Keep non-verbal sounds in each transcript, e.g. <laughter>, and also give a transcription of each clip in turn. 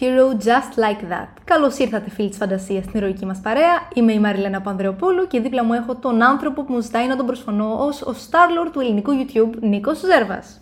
hero just like that. Καλώς ήρθατε, φίλοι της φαντασίας, στην ηρωική μας παρέα. Είμαι η Μαριλένα Πανδρεοπούλου και δίπλα μου έχω τον άνθρωπο που μου ζητάει να τον προσφωνώ ως ο Starlord του ελληνικού YouTube, Νίκος Ζέρβας.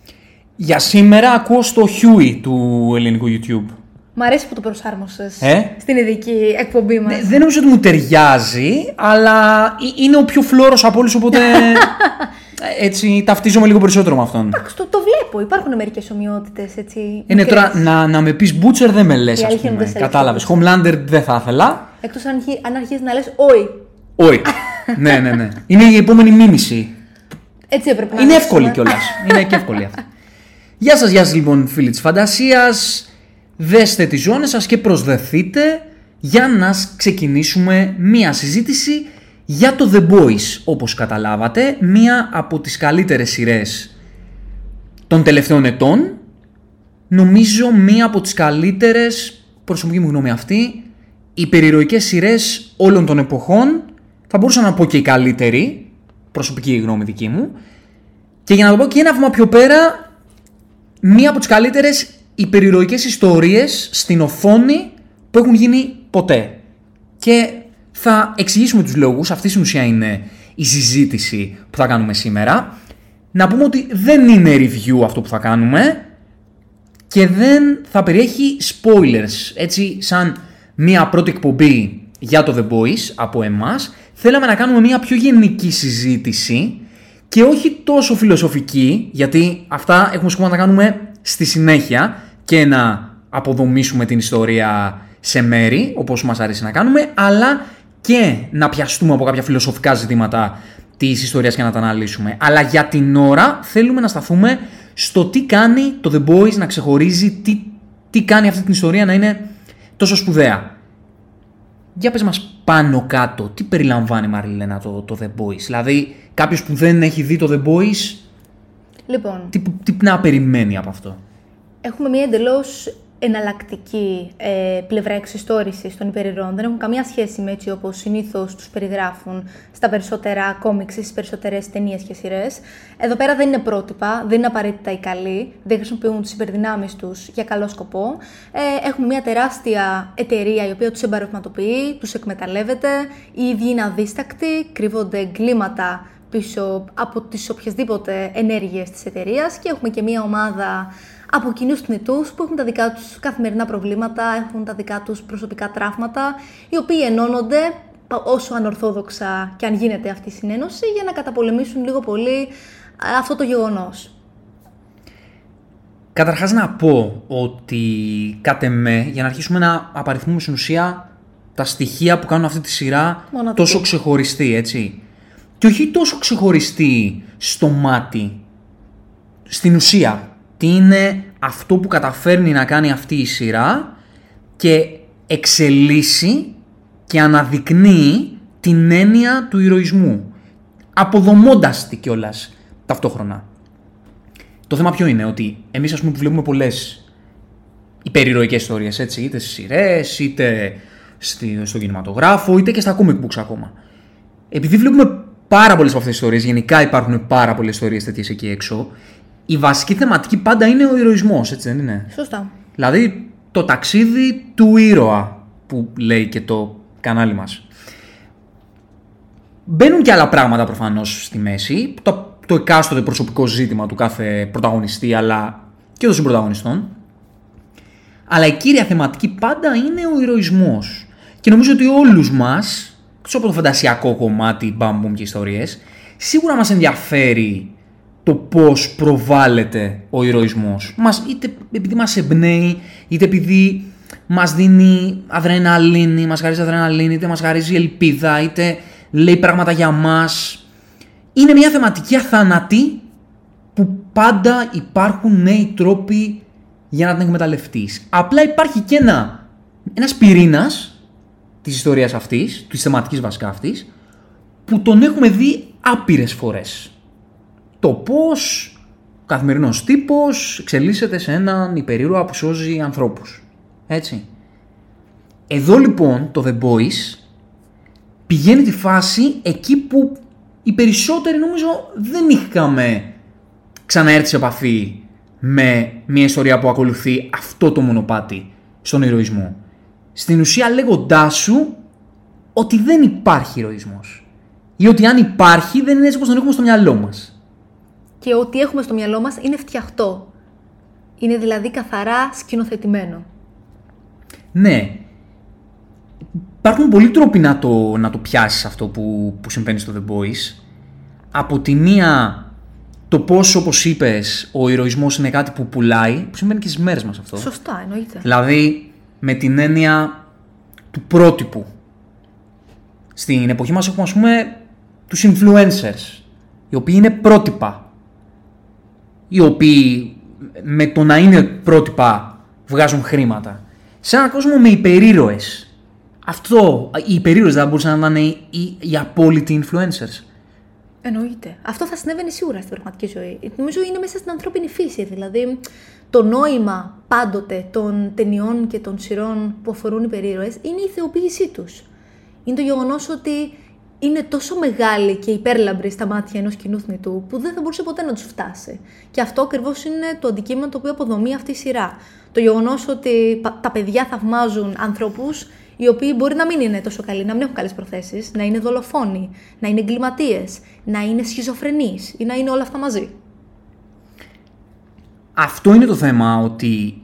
Για σήμερα ακούω στο Huey του ελληνικού YouTube. Μ' αρέσει που το προσάρμοσες Ε; στην ειδική εκπομπή μας. Ε, Δεν νομίζω ότι μου ταιριάζει, αλλά ε- είναι ο πιο φλόρος από όλους, οπότε ε, <laughs> έτσι ταυτίζομαι λίγο περισσότερο με αυτόν. Εντάξει, το, το βλέπω. Υπάρχουν μερικές ομοιότητες έτσι. Είναι μικρές. τώρα να, να με πεις Butcher δεν με λες, Η ας αλήθεια είναι πούμε. δεν σε Κατάλαβες. Homelander δεν θα ήθελα. Εκτός αν, αρχι- αν αρχίζεις να λες, Όχι. Όχι. ναι, ναι, ναι. Είναι η επόμενη μίμηση. Έτσι έπρεπε να Είναι αρχίσουμε. εύκολη κιόλας. Είναι και εύκολη αυτή. Γεια σας, γεια σας λοιπόν φίλοι της φαντασίας. Δέστε τις ζώνες σας και προσδεθείτε για να σ- ξεκινήσουμε μία συζήτηση για το The Boys. Όπως καταλάβατε, μία από τις καλύτερες σειρές των τελευταίων ετών. Νομίζω μία από τις καλύτερες, προσωπική μου γνώμη αυτή, υπερηρωικές σειρές όλων των εποχών. Θα μπορούσα να πω και η καλύτερη, προσωπική γνώμη δική μου. Και για να το πω και ένα βήμα πιο πέρα, μία από τις καλύτερες υπερηρωικές ιστορίες στην οθόνη που έχουν γίνει ποτέ. Και θα εξηγήσουμε τους λόγους, αυτή στην ουσία είναι η συζήτηση που θα κάνουμε σήμερα. Να πούμε ότι δεν είναι review αυτό που θα κάνουμε και δεν θα περιέχει spoilers. Έτσι, σαν μία πρώτη εκπομπή για το The Boys από εμάς, θέλαμε να κάνουμε μία πιο γενική συζήτηση και όχι τόσο φιλοσοφική, γιατί αυτά έχουμε σκοπό να τα κάνουμε στη συνέχεια και να αποδομήσουμε την ιστορία σε μέρη, όπως μας αρέσει να κάνουμε, αλλά και να πιαστούμε από κάποια φιλοσοφικά ζητήματα της ιστορίας και να τα αναλύσουμε. Αλλά για την ώρα θέλουμε να σταθούμε στο τι κάνει το The Boys να ξεχωρίζει, τι, τι κάνει αυτή την ιστορία να είναι τόσο σπουδαία. Για πες μας πάνω κάτω, τι περιλαμβάνει Μαριλένα το, το The Boys; Δηλαδή κάποιος που δεν έχει δει το The Boys, Λοιπόν, τι, τι να περιμένει από αυτό; έχουμε μια εντελώς εναλλακτική ε, πλευρά εξιστόρησης των υπερηρών. Δεν έχουν καμία σχέση με έτσι όπως συνήθως τους περιγράφουν στα περισσότερα κόμιξ ή στις περισσότερες ταινίες και σειρές. Εδώ πέρα δεν είναι πρότυπα, δεν είναι απαραίτητα οι καλοί, δεν χρησιμοποιούν τις υπερδυνάμεις τους για καλό σκοπό. Ε, έχουμε μια τεράστια εταιρεία η οποία τους εμπαρευματοποιεί, τους εκμεταλλεύεται, οι ίδιοι είναι αδίστακτοι, κρύβονται εγκλήματα πίσω από τις οποιασδήποτε ενέργειες της εταιρείας και έχουμε και μια ομάδα από κοινού θνητούς που έχουν τα δικά τους καθημερινά προβλήματα, έχουν τα δικά τους προσωπικά τραύματα, οι οποίοι ενώνονται πα- όσο ανορθόδοξα και αν γίνεται αυτή η συνένωση για να καταπολεμήσουν λίγο πολύ ε, αυτό το γεγονός. Καταρχάς να πω ότι κατ' εμέ, για να αρχίσουμε να απαριθμούμε στην ουσία τα στοιχεία που κάνουν αυτή τη σειρά Μοναδική. τόσο ξεχωριστή, έτσι. Και όχι τόσο ξεχωριστή στο μάτι, στην ουσία. Τι είναι αυτό που καταφέρνει να κάνει αυτή η σειρά και εξελίσσει και αναδεικνύει την έννοια του ηρωισμού. Αποδομώντας τη κιόλας ταυτόχρονα. Το θέμα ποιο είναι, ότι εμείς ας πούμε που βλέπουμε πολλές υπερηρωικές ιστορίες, έτσι, είτε στις σειρές, είτε στη, στο κινηματογράφο, είτε και στα comic books ακόμα. Επειδή βλέπουμε πάρα πολλές από αυτές τις ιστορίες, γενικά υπάρχουν πάρα πολλές ιστορίες τέτοιες εκεί έξω, η βασική θεματική πάντα είναι ο ηρωισμός, έτσι δεν είναι; Σωστά. Δηλαδή το ταξίδι του ήρωα που λέει και το κανάλι μας. Μπαίνουν και άλλα πράγματα προφανώς στη μέση, το, το εκάστοτε προσωπικό ζήτημα του κάθε πρωταγωνιστή αλλά και των συμπροταγωνιστών. Αλλά η κύρια θεματική πάντα είναι ο ηρωισμός. Και νομίζω ότι όλους μας, εκτός από το φαντασιακό κομμάτι, μπαμ και ιστορίες, σίγουρα μας ενδιαφέρει το πώς προβάλλεται ο ηρωισμός. Μας, είτε επειδή μας εμπνέει, είτε επειδή μας δίνει αδρεναλίνη, μας χαρίζει αδρεναλίνη, είτε μας χαρίζει ελπίδα, είτε λέει πράγματα για μας. Είναι μια θεματική αθανατή που πάντα υπάρχουν νέοι τρόποι για να την εκμεταλλευτείς. Απλά υπάρχει και ένα, ένας πυρήνας της ιστορίας αυτής, της θεματικής βασικά αυτής, που τον έχουμε δει άπειρες φορές. Το πώς ο καθημερινός τύπος εξελίσσεται σε έναν υπερήρωα που σώζει ανθρώπους. Έτσι. Εδώ λοιπόν το The Boys πηγαίνει τη φάση εκεί που οι περισσότεροι νομίζω δεν είχαμε ξαναέρθει σε επαφή με μια ιστορία που ακολουθεί αυτό το μονοπάτι στον ηρωισμό. Στην ουσία λέγοντά σου ότι δεν υπάρχει ηρωισμός. Ή ότι αν υπάρχει δεν είναι έτσι όπως τον έχουμε στο μυαλό μας. Και ότι έχουμε στο μυαλό μας είναι φτιαχτό. Είναι δηλαδή καθαρά σκηνοθετημένο. Ναι. Υπάρχουν πολλοί τρόποι να το, να το πιάσεις αυτό που, που συμβαίνει στο The Boys. Από τη μία το πόσο, όπως είπες, ο ηρωισμός είναι κάτι που πουλάει, που συμβαίνει και στις μέρες μας αυτό. Σωστά, εννοείται. Δηλαδή, με την έννοια του πρότυπου. Στην εποχή μας έχουμε, ας πούμε, τους influencers, οι οποίοι είναι πρότυπα. Οι οποίοι με το να είναι πρότυπα βγάζουν χρήματα. Σε έναν κόσμο με υπερήρωες. Αυτό, οι υπερήρωες δεν μπορούσαν να είναι οι, οι απόλυτοι influencers. Εννοείται. Αυτό θα συνέβαινε σίγουρα στην πραγματική ζωή. Νομίζω είναι μέσα στην ανθρώπινη φύση. Δηλαδή, το νόημα πάντοτε των ταινιών και των σειρών που αφορούν υπερήρωες είναι η θεοποίησή τους. Είναι το γεγονός ότι είναι τόσο μεγάλη και υπέρλαμπρη στα μάτια ενός κοινού θνητού που δεν θα μπορούσε ποτέ να τους φτάσει. Και αυτό ακριβώς είναι το αντικείμενο το οποίο αποδομεί αυτή η σειρά. Το γεγονός ότι τα παιδιά θαυμάζουν ανθρώπους οι οποίοι μπορεί να μην είναι τόσο καλοί, να μην έχουν καλές προθέσεις, να είναι δολοφόνοι, να είναι εγκληματίες, να είναι σχιζοφρενείς ή να είναι όλα αυτά μαζί. Αυτό είναι το θέμα ότι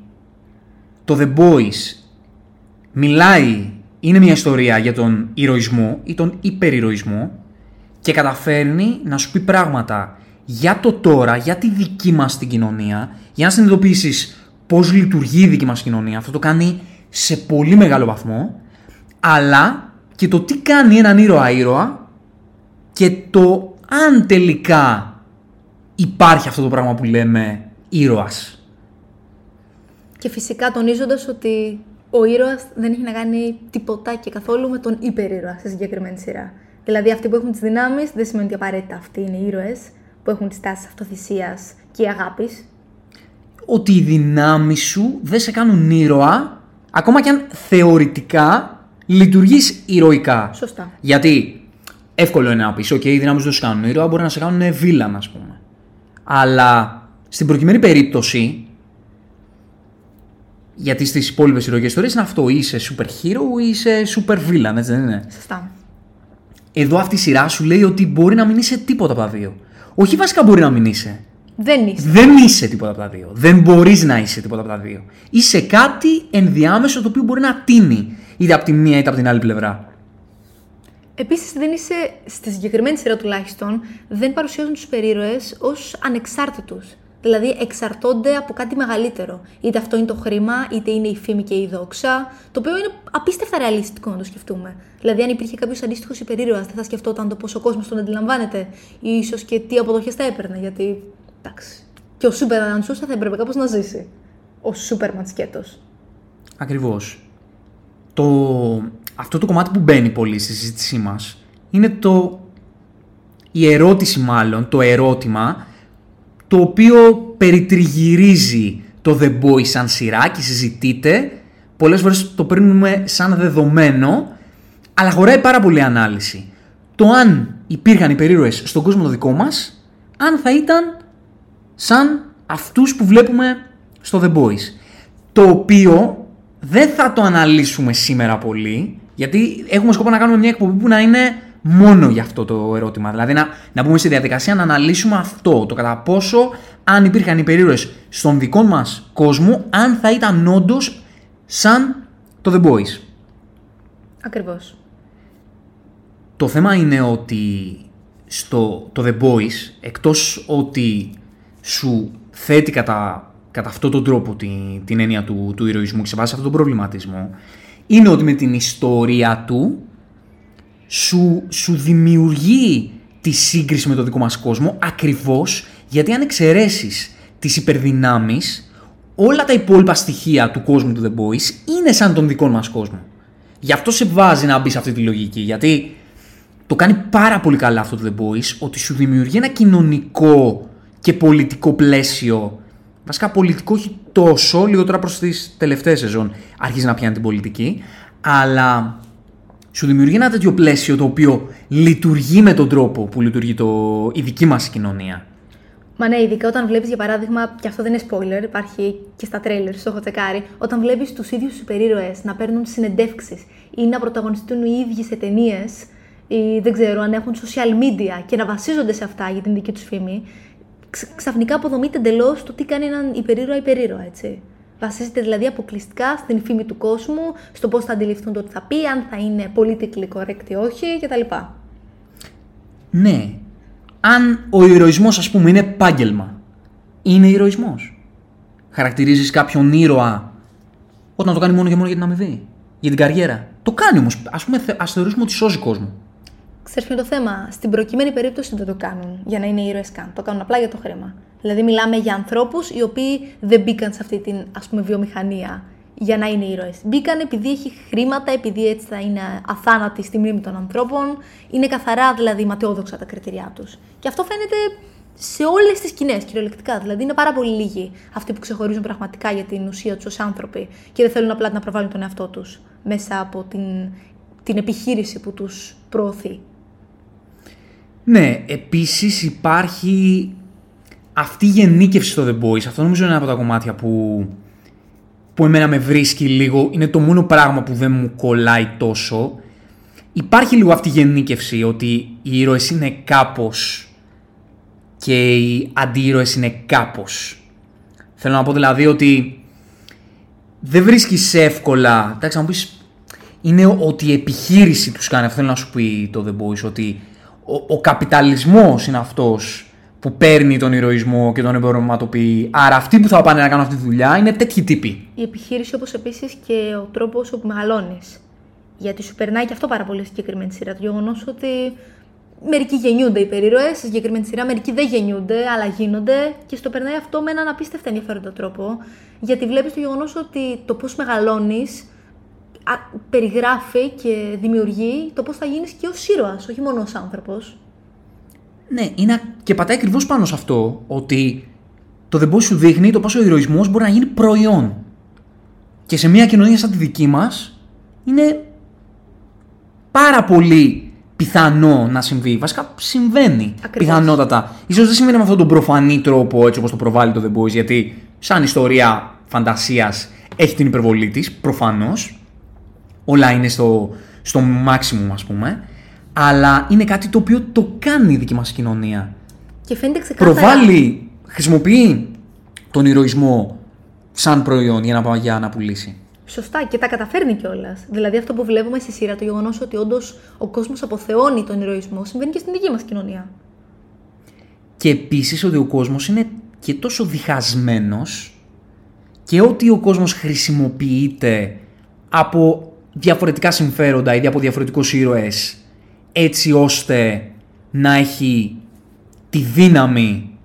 το The Boys μιλάει, είναι μια ιστορία για τον ηρωισμό ή τον υπερηρωισμό και καταφέρνει να σου πει πράγματα για το τώρα, για τη δική μας την κοινωνία, για να συνειδητοποιήσεις πώς λειτουργεί η δική μας κοινωνία. Αυτό το κάνει σε πολύ μεγάλο βαθμό, αλλά και το τι κάνει έναν ήρωα ήρωα και το αν τελικά υπάρχει αυτό το πράγμα που λέμε ήρωας. Και φυσικά τονίζοντας ότι ο ήρωας δεν έχει να κάνει τίποτα και καθόλου με τον υπερήρωα σε συγκεκριμένη σειρά. Δηλαδή αυτοί που έχουν τις δυνάμεις δεν σημαίνει ότι απαραίτητα αυτοί είναι ήρωες που έχουν τις τάσεις αυτοθυσίας και αγάπης. Ότι οι δυνάμεις σου δεν σε κάνουν ήρωα ακόμα και αν θεωρητικά λειτουργείς ηρωικά. Σωστά. Γιατί εύκολο είναι να πεις: OK, οι δυνάμεις δεν σου κάνουν ήρωα, μπορεί να σε κάνουν βίλαν, ας πούμε. Αλλά στην προκειμένη περίπτωση, γιατί στις υπόλοιπες ηρωικέ ιστορίες είναι αυτό, είσαι super hero ή είσαι super villain, έτσι δεν είναι; Σωστά. Εδώ αυτή η σειρά σου λέει ότι μπορεί να μην είσαι τίποτα από τα δύο. Όχι βασικά μπορεί να μην είσαι. Δεν είσαι. Δεν είσαι τίποτα από τα δύο. Δεν μπορείς να είσαι τίποτα από τα δύο. Είσαι κάτι ενδιάμεσο το οποίο μπορεί να τίνει είτε από τη μία είτε από την άλλη πλευρά. Επίσης, δεν είσαι, στη συγκεκριμένη σειρά τουλάχιστον, δεν παρουσιάζουν τους περίρωε ως ανεξάρτητους. Δηλαδή, εξαρτώνται από κάτι μεγαλύτερο. Είτε αυτό είναι το χρήμα, είτε είναι η φήμη και η δόξα. Το οποίο είναι απίστευτα ρεαλιστικό να το σκεφτούμε. Δηλαδή, αν υπήρχε κάποιος αντίστοιχος υπερήρωας, δεν θα σκεφτόταν το πόσο ο κόσμος τον αντιλαμβάνεται, ή ίσως και τι αποδοχές θα έπαιρνε. Γιατί, εντάξει. Και ο Σούπερμαν Σούσα θα έπρεπε κάπως να ζήσει. Ο Σούπερμαν σκέτος. Ακριβώς. Το... Αυτό το κομμάτι που μπαίνει πολύ στη συζήτησή μας είναι το. Η ερώτηση, μάλλον, το ερώτημα το οποίο περιτριγυρίζει το The Boy σαν σειρά και συζητείται. Πολλές φορές το παίρνουμε σαν δεδομένο, αλλά χωράει πάρα πολύ ανάλυση. Το αν υπήρχαν οι περίρωες στον κόσμο το δικό μας, αν θα ήταν σαν αυτούς που βλέπουμε στο The Boys. Το οποίο δεν θα το αναλύσουμε σήμερα πολύ, γιατί έχουμε σκοπό να κάνουμε μια εκπομπή που να είναι μόνο για αυτό το ερώτημα. Δηλαδή να, να μπούμε στη διαδικασία να αναλύσουμε αυτό, το κατά πόσο αν υπήρχαν οι στον δικό μας κόσμο, αν θα ήταν όντως σαν το The Boys. Ακριβώς. Το θέμα είναι ότι στο το The Boys, εκτός ότι σου θέτει κατά, κατά αυτόν τον τρόπο την, την έννοια του, του ηρωισμού και σε βάση αυτόν τον προβληματισμό, είναι ότι με την ιστορία του σου, σου δημιουργεί τη σύγκριση με το δικό μας κόσμο ακριβώς γιατί αν εξαιρέσεις τις υπερδυνάμεις όλα τα υπόλοιπα στοιχεία του κόσμου του The Boys είναι σαν τον δικό μας κόσμο. Γι' αυτό σε βάζει να μπει σε αυτή τη λογική γιατί το κάνει πάρα πολύ καλά αυτό το The Boys ότι σου δημιουργεί ένα κοινωνικό και πολιτικό πλαίσιο Βασικά πολιτικό όχι τόσο, λίγο τώρα προς τις τελευταίες σεζόν αρχίζει να πιάνει την πολιτική, αλλά σου δημιουργεί ένα τέτοιο πλαίσιο το οποίο λειτουργεί με τον τρόπο που λειτουργεί το, η δική μας κοινωνία. Μα ναι, ειδικά όταν βλέπεις για παράδειγμα, και αυτό δεν είναι spoiler, υπάρχει και στα τρέλερ, το έχω τσεκάρει, όταν βλέπεις τους ίδιους υπερήρωε να παίρνουν συνεντεύξεις ή να πρωταγωνιστούν οι ίδιοι σε ταινίες, ή δεν ξέρω, αν έχουν social media και να βασίζονται σε αυτά για την δική τους φήμη, ξαφνικά αποδομείται εντελώς το τι κάνει έναν υπερήρωα υπερήρωα, έτσι. Βασίζεται δηλαδή αποκλειστικά στην φήμη του κόσμου, στο πώς θα αντιληφθούν το τι θα πει, αν θα είναι politically correct ή όχι κτλ. Ναι. Αν ο ηρωισμός, ας πούμε, είναι επάγγελμα, είναι ηρωισμός. Χαρακτηρίζεις κάποιον ήρωα όταν το κάνει μόνο και μόνο για την αμοιβή, για την καριέρα. Το κάνει όμως. Α πούμε, ας θεωρήσουμε ότι σώζει κόσμο. Ξέρεις ποιο είναι το θέμα. Στην προκειμένη περίπτωση δεν το κάνουν για να είναι ήρωες καν. Το κάνουν απλά για το χρήμα. Δηλαδή, μιλάμε για ανθρώπους οι οποίοι δεν μπήκαν σε αυτή την ας πούμε, βιομηχανία για να είναι ήρωες. Μπήκαν επειδή έχει χρήματα, επειδή έτσι θα είναι αθάνατοι στη μνήμη των ανθρώπων. Είναι καθαρά δηλαδή ματαιόδοξα τα κριτήριά τους. Και αυτό φαίνεται σε όλες τις σκηνές κυριολεκτικά. Δηλαδή, είναι πάρα πολύ λίγοι αυτοί που ξεχωρίζουν πραγματικά για την ουσία τους ως άνθρωποι και δεν θέλουν απλά να προβάλλουν τον εαυτό τους μέσα από την, την επιχείρηση που τους προωθεί. Ναι, επίσης υπάρχει αυτή η γενίκευση στο The Boys. Αυτό νομίζω είναι ένα από τα κομμάτια που, που εμένα με βρίσκει λίγο. Είναι το μόνο πράγμα που δεν μου κολλάει τόσο. Υπάρχει λίγο αυτή η γενίκευση ότι οι ήρωες είναι κάπως και οι αντίρωες είναι κάπως. Θέλω να πω δηλαδή ότι δεν βρίσκεις εύκολα... Εντάξει, να μου πεις, είναι ότι η επιχείρηση τους κάνει. Αυτό θέλω να σου πει το The Boys, ότι ο, ο καπιταλισμός είναι αυτός που παίρνει τον ηρωισμό και τον εμπορευματοποιεί. Άρα αυτοί που θα πάνε να κάνουν αυτή τη δουλειά είναι τέτοιοι τύποι. Η επιχείρηση όπως επίσης και ο τρόπος όπου μεγαλώνεις. Γιατί σου περνάει και αυτό πάρα πολύ συγκεκριμένη σειρά. Το γεγονός ότι μερικοί γεννιούνται οι περίρωε, στη συγκεκριμένη σειρά, μερικοί δεν γεννιούνται, αλλά γίνονται και στο περνάει αυτό με έναν απίστευτα ενδιαφέροντα τρόπο. Γιατί βλέπεις το γεγονός ότι το πώς μεγαλώνεις περιγράφει και δημιουργεί το πώς θα γίνεις και ως ήρωας, όχι μόνο ως άνθρωπος. Ναι, είναι, και πατάει ακριβώς πάνω σε αυτό ότι το The Boys σου δείχνει το πόσο ο ηρωισμός μπορεί να γίνει προϊόν. Και σε μια κοινωνία σαν τη δική μας είναι πάρα πολύ πιθανό να συμβεί. Βασικά συμβαίνει Ακριβώς. πιθανότατα. Ίσως δεν συμβαίνει με αυτόν τον προφανή τρόπο έτσι όπως το προβάλλει το The Boys γιατί σαν ιστορία φαντασίας έχει την υπερβολή της, προφανώς όλα είναι στο, στο maximum ας πούμε, αλλά είναι κάτι το οποίο το κάνει η δική μας κοινωνία. Και φαίνεται ξεκάθαρα... Προβάλλει, χρησιμοποιεί τον ηρωισμό σαν προϊόν για να, για να πουλήσει. Σωστά και τα καταφέρνει κιόλας. Δηλαδή αυτό που βλέπουμε στη σειρά, το γεγονός ότι όντως ο κόσμος αποθεώνει τον ηρωισμό, συμβαίνει και στην δική μας κοινωνία. Και επίσης ότι ο κόσμος είναι και τόσο διχασμένος και ότι ο κόσμος χρησιμοποιείται από διαφορετικά συμφέροντα ή από διαφορετικούς ήρωες έτσι ώστε να έχει τη δύναμη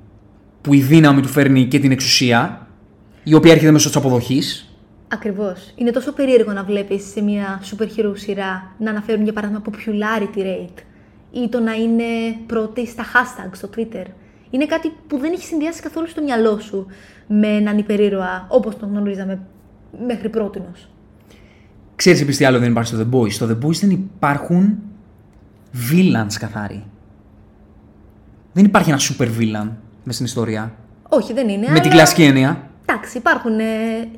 που η δύναμη του φέρνει και την εξουσία η οποία έρχεται μέσω της αποδοχής. Ακριβώς. Είναι τόσο περίεργο να βλέπεις σε μια super hero σειρά να αναφέρουν για παράδειγμα popularity rate ή το να είναι πρώτη στα hashtags στο Twitter. Είναι κάτι που δεν έχει συνδυάσει καθόλου στο μυαλό σου με έναν υπερήρωα όπως τον γνωρίζαμε μέχρι πρότινος. Ξέρεις επίση τι άλλο δεν υπάρχει στο The Boys. Στο The Boys δεν υπάρχουν villains καθαροί. Δεν υπάρχει ένα super villain μες στην ιστορία. Όχι, δεν είναι. Με αλλά... την κλασική έννοια. Εντάξει, υπάρχουν, ε,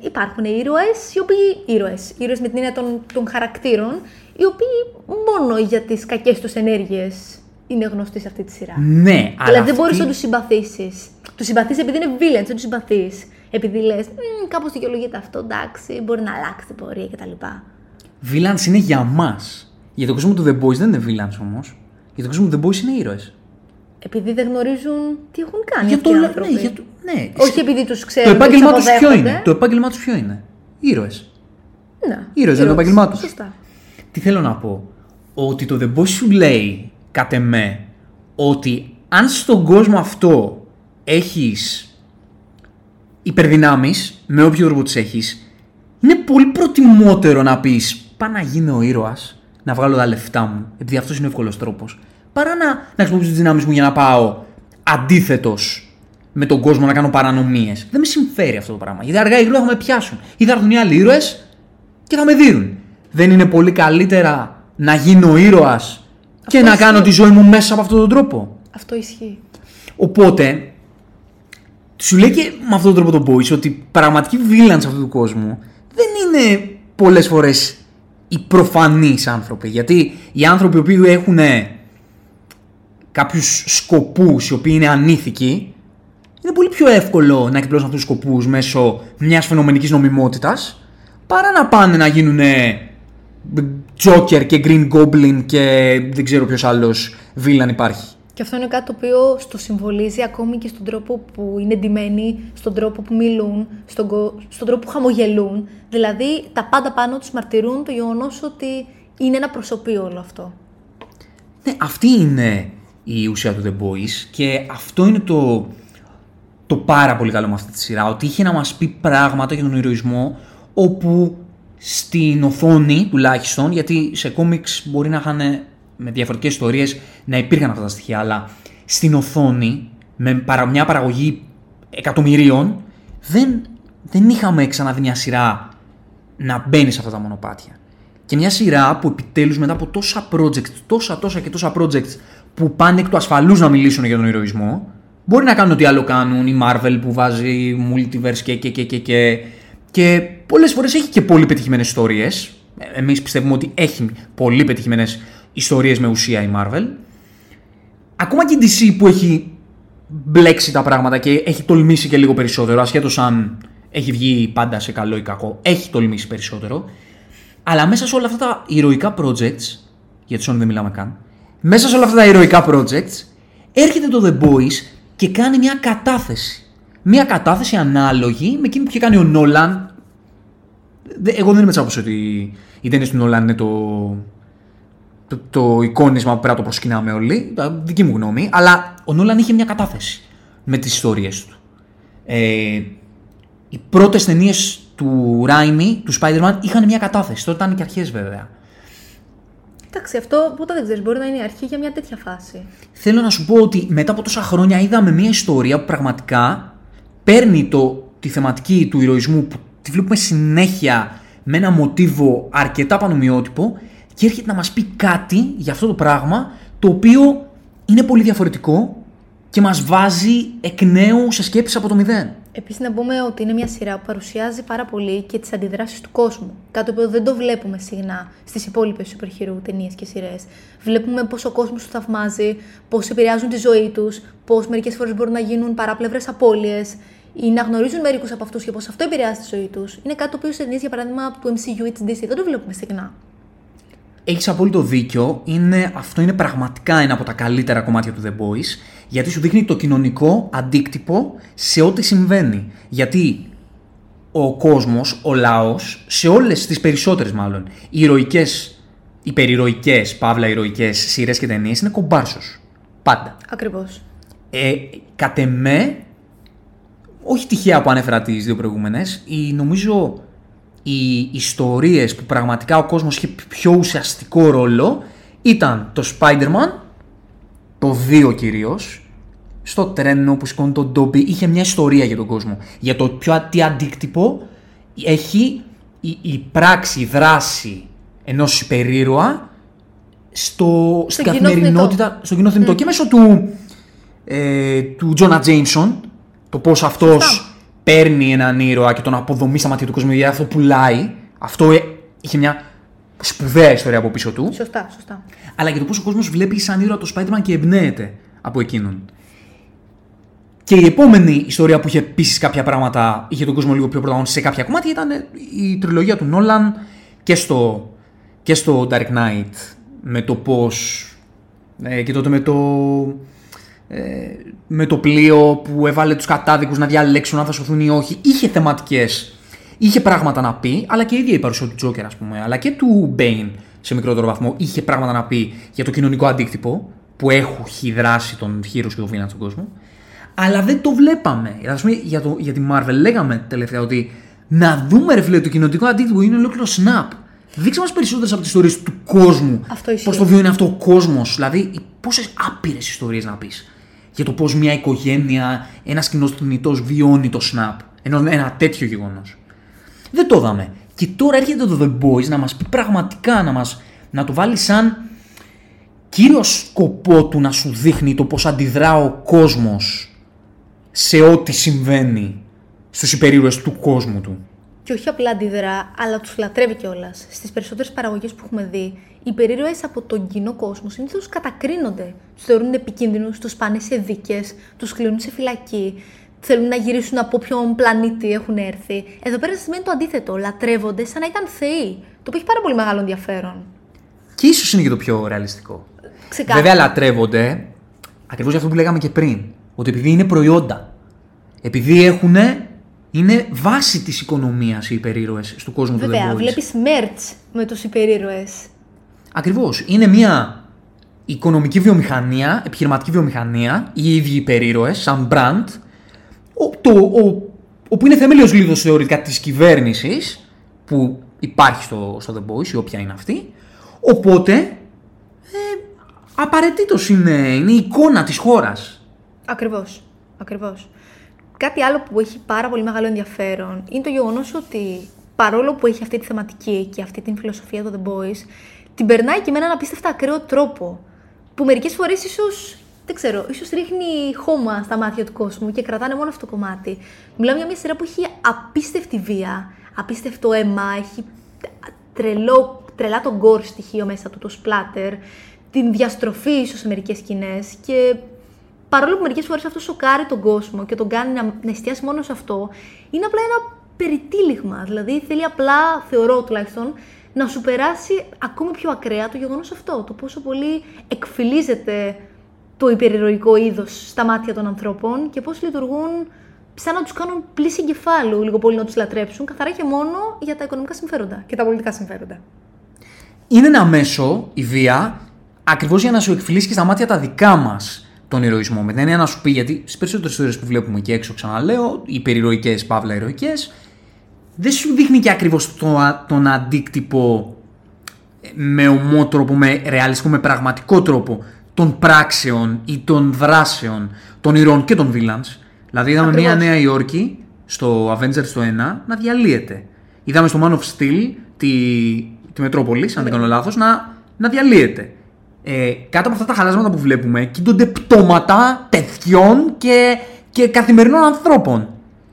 υπάρχουν ήρωες, οι οποίοι. ήρωες. Ήρωες με την έννοια των, των χαρακτήρων, οι οποίοι μόνο για τις κακές τους ενέργειες είναι γνωστοί σε αυτή τη σειρά. Ναι, αλλά. Δηλαδή δεν μπορείς να τους συμπαθήσεις. Τους συμπαθείς επειδή είναι villains, δεν τους συμπαθείς. Επειδή λες, κάπως δικαιολογείται αυτό, εντάξει, μπορεί να αλλάξει την πορεία κτλ. Villains είναι για μας. Για τον κόσμο του The Boys δεν είναι villains όμως. Για τον κόσμο του The Boys είναι ήρωες. Επειδή δεν γνωρίζουν τι έχουν κάνει για αυτοί οι άνθρωποι. Ναι, για το, ναι. Όχι επειδή τους ξέρουν. Το επάγγελμά τους ποιο είναι; Το επάγγελμά τους ποιο είναι; Ήρωες. Ναι. Ήρωες δεν είναι το επάγγελμά τους. Σωστά. Τι θέλω να πω; Ότι το The Boys σου λέει, κατ' εμέ, ότι αν στον κόσμο αυτό έχεις υπερδυνάμεις, με όποιο τρόπο τις έχεις, είναι πολύ προτιμότερο να πεις Πάω να γίνω ο ήρωας, να βγάλω τα λεφτά μου, επειδή αυτός είναι ο εύκολος τρόπος, παρά να, να χρησιμοποιήσω τις δυνάμεις μου για να πάω αντίθετος με τον κόσμο να κάνω παρανομίες. Δεν με συμφέρει αυτό το πράγμα. Γιατί αργά ή γρήγορα θα με πιάσουν. Ή θα έρθουν οι άλλοι ήρωες και θα με δίνουν. Δεν είναι πολύ καλύτερα να γίνω ήρωας και να κάνω τη ζωή μου μέσα από αυτόν τον τρόπο. Αυτό ισχύει. Οπότε, σου λέει και με αυτόν τον τρόπο τον Boys ότι πραγματικοί villains αυτού του κόσμου δεν είναι πολλές φορές οι προφανείς άνθρωποι. Γιατί οι άνθρωποι που έχουν κάποιους σκοπούς οι οποίοι είναι ανήθικοι, είναι πολύ πιο εύκολο να εκπλώσουν αυτούς τους σκοπούς μέσω μιας φαινομενικής νομιμότητας παρά να πάνε να γίνουν Joker και Green Goblin και δεν ξέρω ποιος άλλος villain υπάρχει. Και αυτό είναι κάτι το οποίο στο συμβολίζει ακόμη και στον τρόπο που είναι ντυμένοι, στον τρόπο που μιλούν, στον, στον τρόπο που χαμογελούν. Δηλαδή τα πάντα πάνω τους μαρτυρούν το γεγονός ότι είναι ένα προσωπείο όλο αυτό. Ναι, αυτή είναι η ουσία του The Boys και αυτό είναι το, το πάρα πολύ καλό με αυτή τη σειρά. Ότι είχε να μας πει πράγματα για τον ηρωισμό όπου στην οθόνη τουλάχιστον, γιατί σε κόμιξ μπορεί να είχαν με διαφορετικές ιστορίες να υπήρχαν αυτά τα στοιχεία, αλλά στην οθόνη, με μια παραγωγή εκατομμυρίων, δεν, δεν είχαμε ξαναδεί μια σειρά να μπαίνει σε αυτά τα μονοπάτια. Και μια σειρά που επιτέλους μετά από τόσα projects, τόσα τόσα και τόσα projects που πάνε εκ του ασφαλούς να μιλήσουν για τον ηρωισμό, μπορεί να κάνουν ό,τι άλλο κάνουν. Η Marvel που βάζει multiverse και και και και. και, και πολλές φορές έχει και πολύ πετυχημένες ιστορίες. Εμείς πιστεύουμε ότι έχει πολύ πετυχημένες ιστορίες με ουσία η Marvel. Ακόμα και η DC που έχει μπλέξει τα πράγματα και έχει τολμήσει και λίγο περισσότερο, ασχέτως αν έχει βγει πάντα σε καλό ή κακό, έχει τολμήσει περισσότερο. Αλλά μέσα σε όλα αυτά τα ηρωικά projects, για τη Sony δεν μιλάμε καν, μέσα σε όλα αυτά τα ηρωικά projects, έρχεται το The Boys και κάνει μια κατάθεση. Μια κατάθεση ανάλογη με εκείνη που είχε κάνει ο Νόλαν. Εγώ δεν είμαι τσάπος ότι οι ταινίες του Νόλαν είναι το, το, το εικόνισμα που πρέπει να το προσκυνάμε όλοι, δική μου γνώμη, αλλά ο Νόλαν είχε μια κατάθεση με τις ιστορίες του. Ε, οι πρώτες ταινίες του Ράιμι, του Spider-Man, είχαν μια κατάθεση. Τότε ήταν και αρχές βέβαια. Εντάξει, αυτό ποτέ δεν ξέρεις. Μπορεί να είναι η αρχή για μια τέτοια φάση. Θέλω να σου πω ότι μετά από τόσα χρόνια είδαμε μια ιστορία που πραγματικά παίρνει το, τη θεματική του ηρωισμού που τη βλέπουμε συνέχεια με ένα μοτίβο αρκετά πανομοιότυπο και έρχεται να μας πει κάτι για αυτό το πράγμα το οποίο είναι πολύ διαφορετικό και μας βάζει εκ νέου σε σκέψεις από το μηδέν. Επίσης, να πούμε ότι είναι μια σειρά που παρουσιάζει πάρα πολύ και τις αντιδράσεις του κόσμου. Κάτι που δεν το βλέπουμε συχνά στις υπόλοιπες σούπερ χειρού ταινίες και σειρές. Βλέπουμε πώς ο κόσμος του θαυμάζει, πώς επηρεάζουν τη ζωή τους, πώς μερικές φορές μπορούν να γίνουν παράπλευρες απώλειες ή να γνωρίζουν μερικούς από αυτούς και πώς αυτό επηρεάζει τη ζωή τους. Είναι κάτι το οποίο σε ταινίες, για παράδειγμα, του MCU ή της DC δεν το βλέπουμε συχνά. Έχεις απόλυτο δίκιο. Είναι, αυτό είναι πραγματικά ένα από τα καλύτερα κομμάτια του The Boys. Γιατί σου δείχνει το κοινωνικό αντίκτυπο σε ό,τι συμβαίνει. Γιατί ο κόσμος, ο λαός, σε όλες τις περισσότερες μάλλον, οι ηρωικές, οι περιηρωικές, παύλα ηρωικές σειρές και ταινίες είναι κομπάρσος. Πάντα. Ακριβώς. Ε, κατ' εμέ, όχι τυχαία που ανέφερα τις δύο προηγούμενες, η, νομίζω οι ιστορίες που πραγματικά ο κόσμος είχε πιο ουσιαστικό ρόλο ήταν το Spider-Man, το 2 κυρίως, στο τρένο που σηκώνει τον Ντόμπι, είχε μια ιστορία για τον κόσμο. Για το ποιο τι αντίκτυπο έχει η, η πράξη, η δράση ενός υπερήρωα στο, στην καθημερινότητα, στο κοινό θεμητό. Και μέσω του, ε, του Τζόνα Τζέιμσον, το πώς αυτός παίρνει έναν ήρωα και τον αποδομεί στα μάτια του κόσμου, γιατί αυτό πουλάει. Αυτό ε, είχε μια σπουδαία ιστορία από πίσω του. Σωστά, σωστά. Αλλά και το πώς ο κόσμος βλέπει σαν ήρωα το Spider-Man και εμπνέεται από εκείνον. Και η επόμενη ιστορία που είχε επίση κάποια πράγματα, είχε τον κόσμο λίγο πιο πρωταγωνιστή σε κάποια κομμάτια, ήταν η τριλογία του Νόλαν και στο, και στο Dark Knight. Με το πώς. Ε, και τότε με το ε, με το πλοίο που έβαλε τους κατάδικους να διαλέξουν αν θα σωθούν ή όχι. Είχε θεματικές, είχε πράγματα να πει, αλλά και η ίδια η παρουσία του Τζόκερ ας πούμε, αλλά και του Bane σε μικρότερο βαθμό είχε πράγματα να πει για το κοινωνικό αντίκτυπο που έχει δράσει τον χείρο και τον βίνα στον κόσμο. Αλλά δεν το βλέπαμε. Α πούμε, για, το, για τη Marvel λέγαμε τελευταία ότι να δούμε ρε φίλε το κοινωνικό αντίκτυπο είναι ολόκληρο snap. Δείξε μας περισσότερες από τις ιστορίες του κόσμου. Πώς το βιώνει αυτό ο κόσμος. Δηλαδή, πόσες άπειρες ιστορίες να πεις για το πώς μια οικογένεια, ένας κοινός θνητός βιώνει το snap. Ενώ ένα τέτοιο γεγονός. Δεν το είδαμε. Και τώρα έρχεται το The Boys να μας πει πραγματικά, να, μας, να το βάλει σαν κύριο σκοπό του να σου δείχνει το πώς αντιδρά ο κόσμος σε ό,τι συμβαίνει στους υπερήρωες του κόσμου του. Και όχι απλά αντιδρά, αλλά τους λατρεύει κιόλας. Στις περισσότερες παραγωγές που έχουμε δει, οι υπερήρωε από τον κοινό κόσμο συνήθως κατακρίνονται. Τους θεωρούν επικίνδυνους, τους πάνε σε δίκες, τους κλείνουν σε φυλακή, θέλουν να γυρίσουν από όποιον πλανήτη έχουν έρθει. Εδώ πέρα σημαίνει το αντίθετο. Λατρεύονται σαν να ήταν θεοί. Το οποίο έχει πάρα πολύ μεγάλο ενδιαφέρον. Και ίσως είναι και το πιο ρεαλιστικό. Ξεκάθαρα. Βέβαια, λατρεύονται ακριβώς για αυτό που λέγαμε και πριν. Ότι επειδή είναι προϊόντα. Επειδή έχουν. Είναι βάση της οικονομίας οι υπερήρωες του κόσμου του Βέβαια, The Boys. βλέπεις merch με τους υπερήρωες. Ακριβώς. Είναι μια οικονομική βιομηχανία, επιχειρηματική βιομηχανία, οι ίδιοι υπερήρωες, σαν brand, ο, το, ο, όπου είναι θεμέλιος λίθο θεωρητικά της κυβέρνησης που υπάρχει στο, στο The Boys, η όποια είναι αυτή. Οπότε, ε, απαραίτητος είναι, είναι η εικόνα της χώρας. Ακριβώς. Ακριβώς. Κάτι άλλο που έχει πάρα πολύ μεγάλο ενδιαφέρον είναι το γεγονός ότι παρόλο που έχει αυτή τη θεματική και αυτή την φιλοσοφία του The Boys, την περνάει και με έναν απίστευτα ακραίο τρόπο. Που μερικές φορές ίσως, δεν ξέρω, ίσως ρίχνει χώμα στα μάτια του κόσμου και κρατάνε μόνο αυτό το κομμάτι. Μιλάμε για μια σειρά που έχει απίστευτη βία, απίστευτο αίμα, έχει τρελό, τρελά τον γκορ στοιχείο μέσα του, το splatter, την διαστροφή ίσως σε μερικές σκηνές και παρόλο που μερικές φορές αυτό σοκάρει τον κόσμο και τον κάνει να, να εστιάσει μόνο σε αυτό, είναι απλά ένα περιτύλιγμα. Δηλαδή θέλει απλά, θεωρώ τουλάχιστον, να σου περάσει ακόμη πιο ακραία το γεγονός αυτό. Το πόσο πολύ εκφυλίζεται το υπερηρωικό είδος στα μάτια των ανθρώπων και πώς λειτουργούν σαν να τους κάνουν πλήση εγκεφάλου λίγο πολύ να τους λατρέψουν, καθαρά και μόνο για τα οικονομικά συμφέροντα και τα πολιτικά συμφέροντα. Είναι ένα μέσο, η βία, ακριβώς για να σου εκφυλίσεις και στα μάτια τα δικά μας τον ηρωισμό. Με την έννοια να σου πει, γιατί στις περισσότερες ιστορίες που βλέπουμε εκεί έξω, ξαναλέω, οι υπερηρωικέ, παύλα ηρωικές, δεν σου δείχνει και ακριβώς τον αντίκτυπο με ομό τρόπο, με ρεαλιστικό, με πραγματικό τρόπο των πράξεων ή των δράσεων των ηρώων και των villains. Δηλαδή είδαμε Ακριβώς. μια Νέα Υόρκη στο Avengers το 1 να διαλύεται. Είδαμε στο Man of Steel τη, τη Μετρόπολης, αν δεν κάνω λάθος, να, να διαλύεται. Ε, κάτω από αυτά τα χαλάσματα που βλέπουμε κοίτονται πτώματα τεθιών και, και καθημερινών ανθρώπων.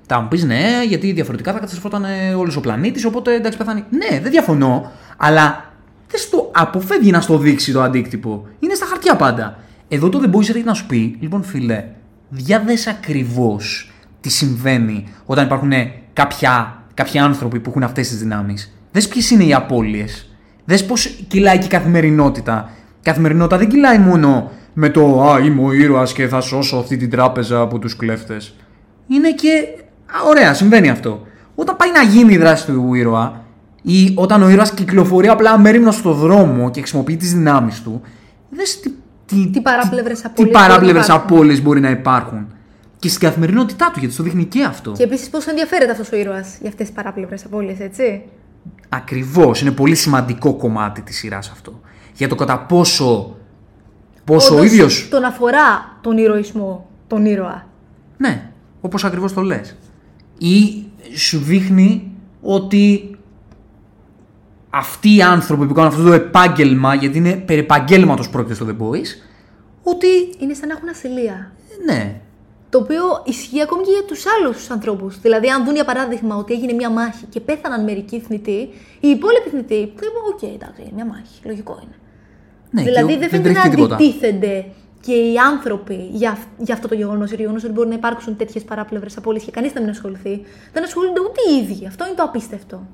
Θα μου πεις ναι, γιατί διαφορετικά θα καταστρεφόταν όλος ο πλανήτης, οπότε εντάξει πεθάνει. Ναι, δεν διαφωνώ, αλλά δεν στο αποφεύγει να στο δείξει το αντίκτυπο. Είναι στα χαρτιά πάντα. Εδώ το The Boys έρχεται να σου πει, λοιπόν φίλε, διάδες ακριβώς τι συμβαίνει όταν υπάρχουν κάποια, κάποιοι άνθρωποι που έχουν αυτές τις δυνάμεις. Δες ποιες είναι οι απώλειες. Δες πώς κυλάει και η καθημερινότητα. Η καθημερινότητα δεν κυλάει μόνο με το Α, είμαι ο ήρωας και θα σώσω αυτή την τράπεζα από τους κλέφτες. Είναι και. Α, ωραία, συμβαίνει αυτό. Όταν πάει να γίνει η δράση του ήρωα, ή όταν ο ήρωας κυκλοφορεί απλά αμέριμνος στο δρόμο και χρησιμοποιεί τις δυνάμεις του, δες τι, τι, Τι παράπλευρες τι απώλειες μπορεί να παράπλευρες υπάρχουν. απώλειες μπορεί να υπάρχουν. Και στην καθημερινότητά του, γιατί το δείχνει και αυτό. Και επίσης πόσο ενδιαφέρεται αυτός ο ήρωας για αυτές τις παράπλευρες απώλειες, έτσι; Ακριβώς. Είναι πολύ σημαντικό κομμάτι της σειράς αυτό. Για το κατά πόσο. Πόσο ο Όντως, ίδιος. Τον αφορά τον ηρωισμό, τον ήρωα. Ναι, όπως ακριβώς το λες. Ή σου δείχνει ότι αυτοί οι άνθρωποι που κάνουν αυτό το επάγγελμα, γιατί είναι περί επαγγέλματος πρόκειται στο The Boys, ότι. Είναι σαν να έχουν ασυλία. Ναι, Το οποίο ισχύει ακόμη και για τους άλλους ανθρώπους. Δηλαδή, αν δουν για παράδειγμα ότι έγινε μια μάχη και πέθαναν μερικοί θνητοί, οι υπόλοιποι θνητοί θα είπαν: ΟΚ, εντάξει, είναι μια μάχη. Λογικό είναι. Ναι δηλαδή, και δεν τρέχει φαίνεται να και τίποτα. αντιτίθενται και οι άνθρωποι για, αυ- για αυτό το γεγονός. Το γεγονός ότι μπορεί να υπάρξουν τέτοιες παράπλευρες απώλειες και κανείς να μην ασχοληθεί. Δεν ασχολούνται ούτε οι ίδιοι. Αυτό είναι το απίστευτο.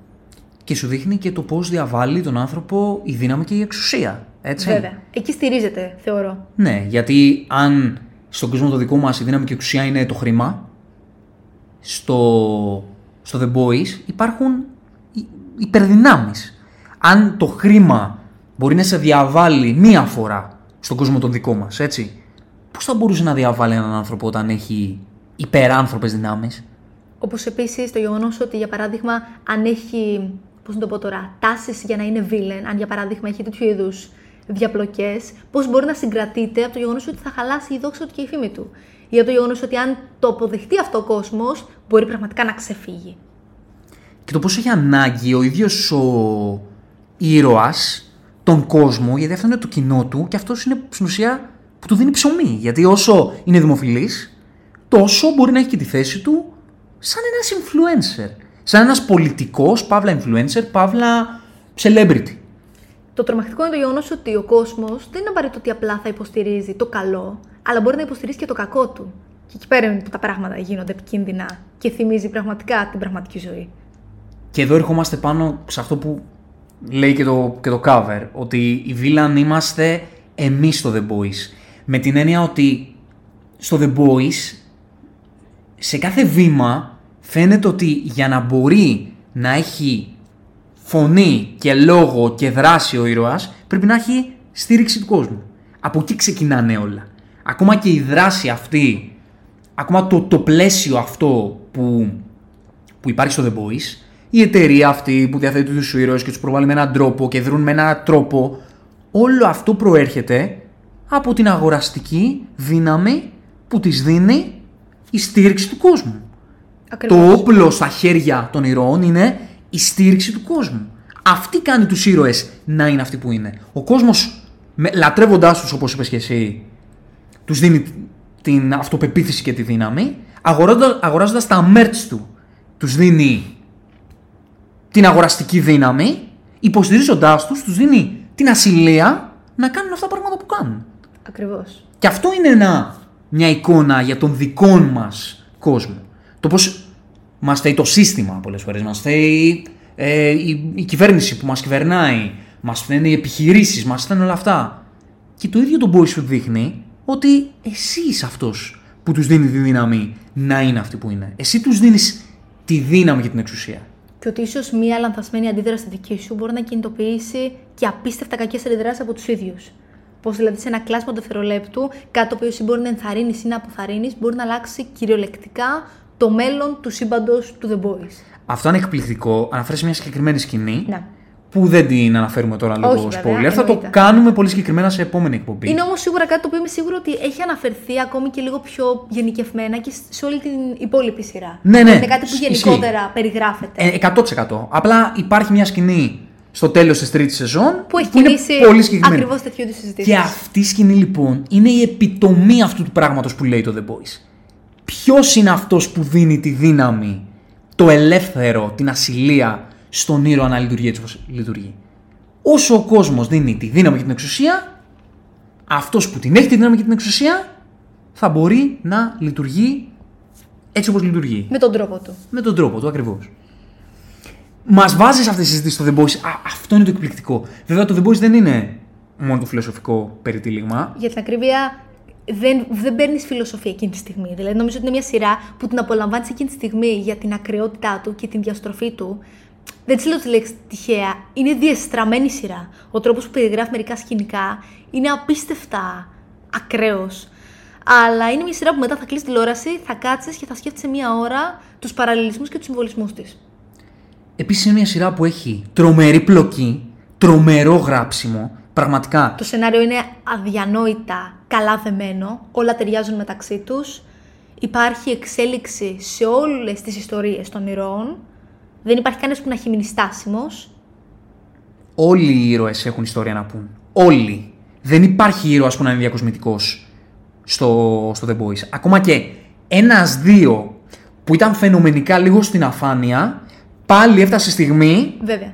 Και σου δείχνει και το πώς διαβάλλει τον άνθρωπο η δύναμη και η εξουσία. Έτσι; Βέβαια. Εκεί στηρίζεται, θεωρώ. Ναι, γιατί αν στον κόσμο το δικό μας η δύναμη και η εξουσία είναι το χρήμα, στο, στο The Boys υπάρχουν οι- υπερδυνάμεις. Αν το χρήμα μπορεί να σε διαβάλει μία φορά στον κόσμο τον δικό μας, έτσι, πώς θα μπορούσε να διαβάλει έναν άνθρωπο όταν έχει υπεράνθρωπες δυνάμεις; Όπως επίσης το γεγονός ότι, για παράδειγμα, αν έχει. Πώς να το πω τώρα, τάσεις για να είναι villain, αν για παράδειγμα έχει τέτοιου είδους διαπλοκές, πώς μπορεί να συγκρατείται από το γεγονός ότι θα χαλάσει η δόξα του και η φήμη του; Ή από το γεγονός ότι αν το αποδεχτεί αυτό ο κόσμος, μπορεί πραγματικά να ξεφύγει; και το πώς έχει ανάγκη ο ίδιος ο ήρωας τον κόσμο, γιατί αυτό είναι το κοινό του και αυτός είναι στην ουσία που του δίνει ψωμί. Γιατί όσο είναι δημοφιλής, τόσο μπορεί να έχει και τη θέση του σαν ένας influencer. Σαν ένας πολιτικός, παύλα influencer, παύλα celebrity. Το τρομακτικό είναι το γεγονός ότι ο κόσμος δεν είναι απαραίτητο ότι απλά θα υποστηρίζει το καλό, αλλά μπορεί να υποστηρίζει και το κακό του. Και εκεί πέρα είναι που τα πράγματα γίνονται επικίνδυνα και θυμίζει πραγματικά την πραγματική ζωή. Και εδώ ερχόμαστε πάνω σε αυτό που λέει και το, και το cover, ότι οι villain είμαστε εμείς στο The Boys. Με την έννοια ότι στο The Boys, σε κάθε βήμα φαίνεται ότι για να μπορεί να έχει φωνή και λόγο και δράση ο ήρωας, πρέπει να έχει στήριξη του κόσμου. Από εκεί ξεκινάνε όλα. Ακόμα και η δράση αυτή, ακόμα το, το πλαίσιο αυτό που, που υπάρχει στο The Boys, η εταιρεία αυτή που διαθέτει τους ήρωες και τους προβάλλει με έναν τρόπο και δρούν με έναν τρόπο, όλο αυτό προέρχεται από την αγοραστική δύναμη που της δίνει η στήριξη του κόσμου. Το όπλο στα χέρια των ηρώων είναι η στήριξη του κόσμου. Αυτή κάνει τους ήρωες να είναι αυτοί που είναι. Ο κόσμος, λατρεύοντάς τους όπως είπες και εσύ, τους δίνει την αυτοπεποίθηση και τη δύναμη, αγοράζοντας τα merch του, τους δίνει την αγοραστική δύναμη, υποστηρίζοντάς τους, τους δίνει την ασυλία να κάνουν αυτά τα πράγματα που κάνουν. Ακριβώς. Και αυτό είναι ένα, μια εικόνα για τον δικό μας κόσμο. Το πώς μας φταίει το σύστημα πολλές φορές, μας φταίει ε, η, η, κυβέρνηση που μας κυβερνάει, μας φταίνουν οι επιχειρήσεις, μας φταίνουν όλα αυτά. Και το ίδιο το Boys σου δείχνει ότι εσύ είσαι αυτός που τους δίνει τη δύναμη να είναι αυτοί που είναι. Εσύ τους δίνεις τη δύναμη για την εξουσία. Και ότι ίσως μία λανθασμένη αντίδραση δική σου μπορεί να κινητοποιήσει και απίστευτα κακές αντιδράσεις από τους ίδιους. Πώς δηλαδή σε ένα κλάσμα του δευτερολέπτου, κάτι το οποίο εσύ μπορεί να ενθαρρύνεις ή να αποθαρρύνεις, μπορεί να αλλάξει κυριολεκτικά το μέλλον του σύμπαντος του The Boys. Αυτό είναι εκπληκτικό. Αναφέρει μια συγκεκριμένη σκηνή. Ναι. Που δεν την αναφέρουμε τώρα λίγο Όχι, spoiler. βέβαια, θα το εννοείται. κάνουμε πολύ συγκεκριμένα σε επόμενη εκπομπή. Είναι όμως σίγουρα κάτι το οποίο είμαι σίγουρη ότι έχει αναφερθεί ακόμη και λίγο πιο γενικευμένα και σε όλη την υπόλοιπη σειρά. Ναι, ναι, Είναι κάτι που ισχύει. γενικότερα περιγράφεται. Ε, 100%. Απλά υπάρχει μια σκηνή στο τέλος της τρίτης σεζόν που έχει είναι κινήσει πολύ συγκεκριμένη. ακριβώς τέτοιου είδους συζητήσει. Και αυτή η σκηνή λοιπόν είναι η επιτομή αυτού του πράγματος που λέει το The Boys. Ποιος είναι αυτός που δίνει τη δύναμη, το ελεύθερο, την ασυλία στον ήρωα να λειτουργεί έτσι όπως λειτουργεί. Όσο ο κόσμος δίνει τη δύναμη και την εξουσία, αυτός που την έχει τη δύναμη και την εξουσία θα μπορεί να λειτουργεί έτσι όπως λειτουργεί. Με τον τρόπο του. Με τον τρόπο του ακριβώς. Μας βάζει αυτή τη συζήτηση στο The Boys. Α, αυτό είναι το εκπληκτικό. Βέβαια, το The Boys δεν είναι μόνο το φιλοσοφικό περιτύλιγμα. Για την ακρίβεια, δεν, δεν παίρνεις φιλοσοφία εκείνη τη στιγμή. Δηλαδή, νομίζω ότι είναι μια σειρά που την απολαμβάνεις εκείνη τη στιγμή για την ακρεότητά του και την διαστροφή του. Δεν τη λέω τη λέξη τυχαία. Είναι διεστραμμένη σειρά. Ο τρόπος που περιγράφει μερικά σκηνικά είναι απίστευτα ακραίος. Αλλά είναι μια σειρά που μετά θα κλείσει τηλεόραση, θα κάτσεις και θα σκέφτεσαι μία ώρα τους παραλληλισμούς και τους συμβολισμούς της. Επίσης, είναι μια σειρά που έχει τρομερή πλοκή, τρομερό γράψιμο. Πραγματικά. Το σενάριο είναι αδιανόητα καλά δεμένο, όλα ταιριάζουν μεταξύ τους. Υπάρχει εξέλιξη σε όλες τις ιστορίες των ηρώων. Δεν υπάρχει κανένας που να έχει μείνει στάσιμος. Όλοι οι ήρωες έχουν ιστορία να πούν. Όλοι. Δεν υπάρχει ήρωας που να είναι διακοσμητικός στο, στο The Boys. Ακόμα και ένα-δύο που ήταν φαινομενικά λίγο στην αφάνεια, πάλι έφτασε στιγμή Βέβαια.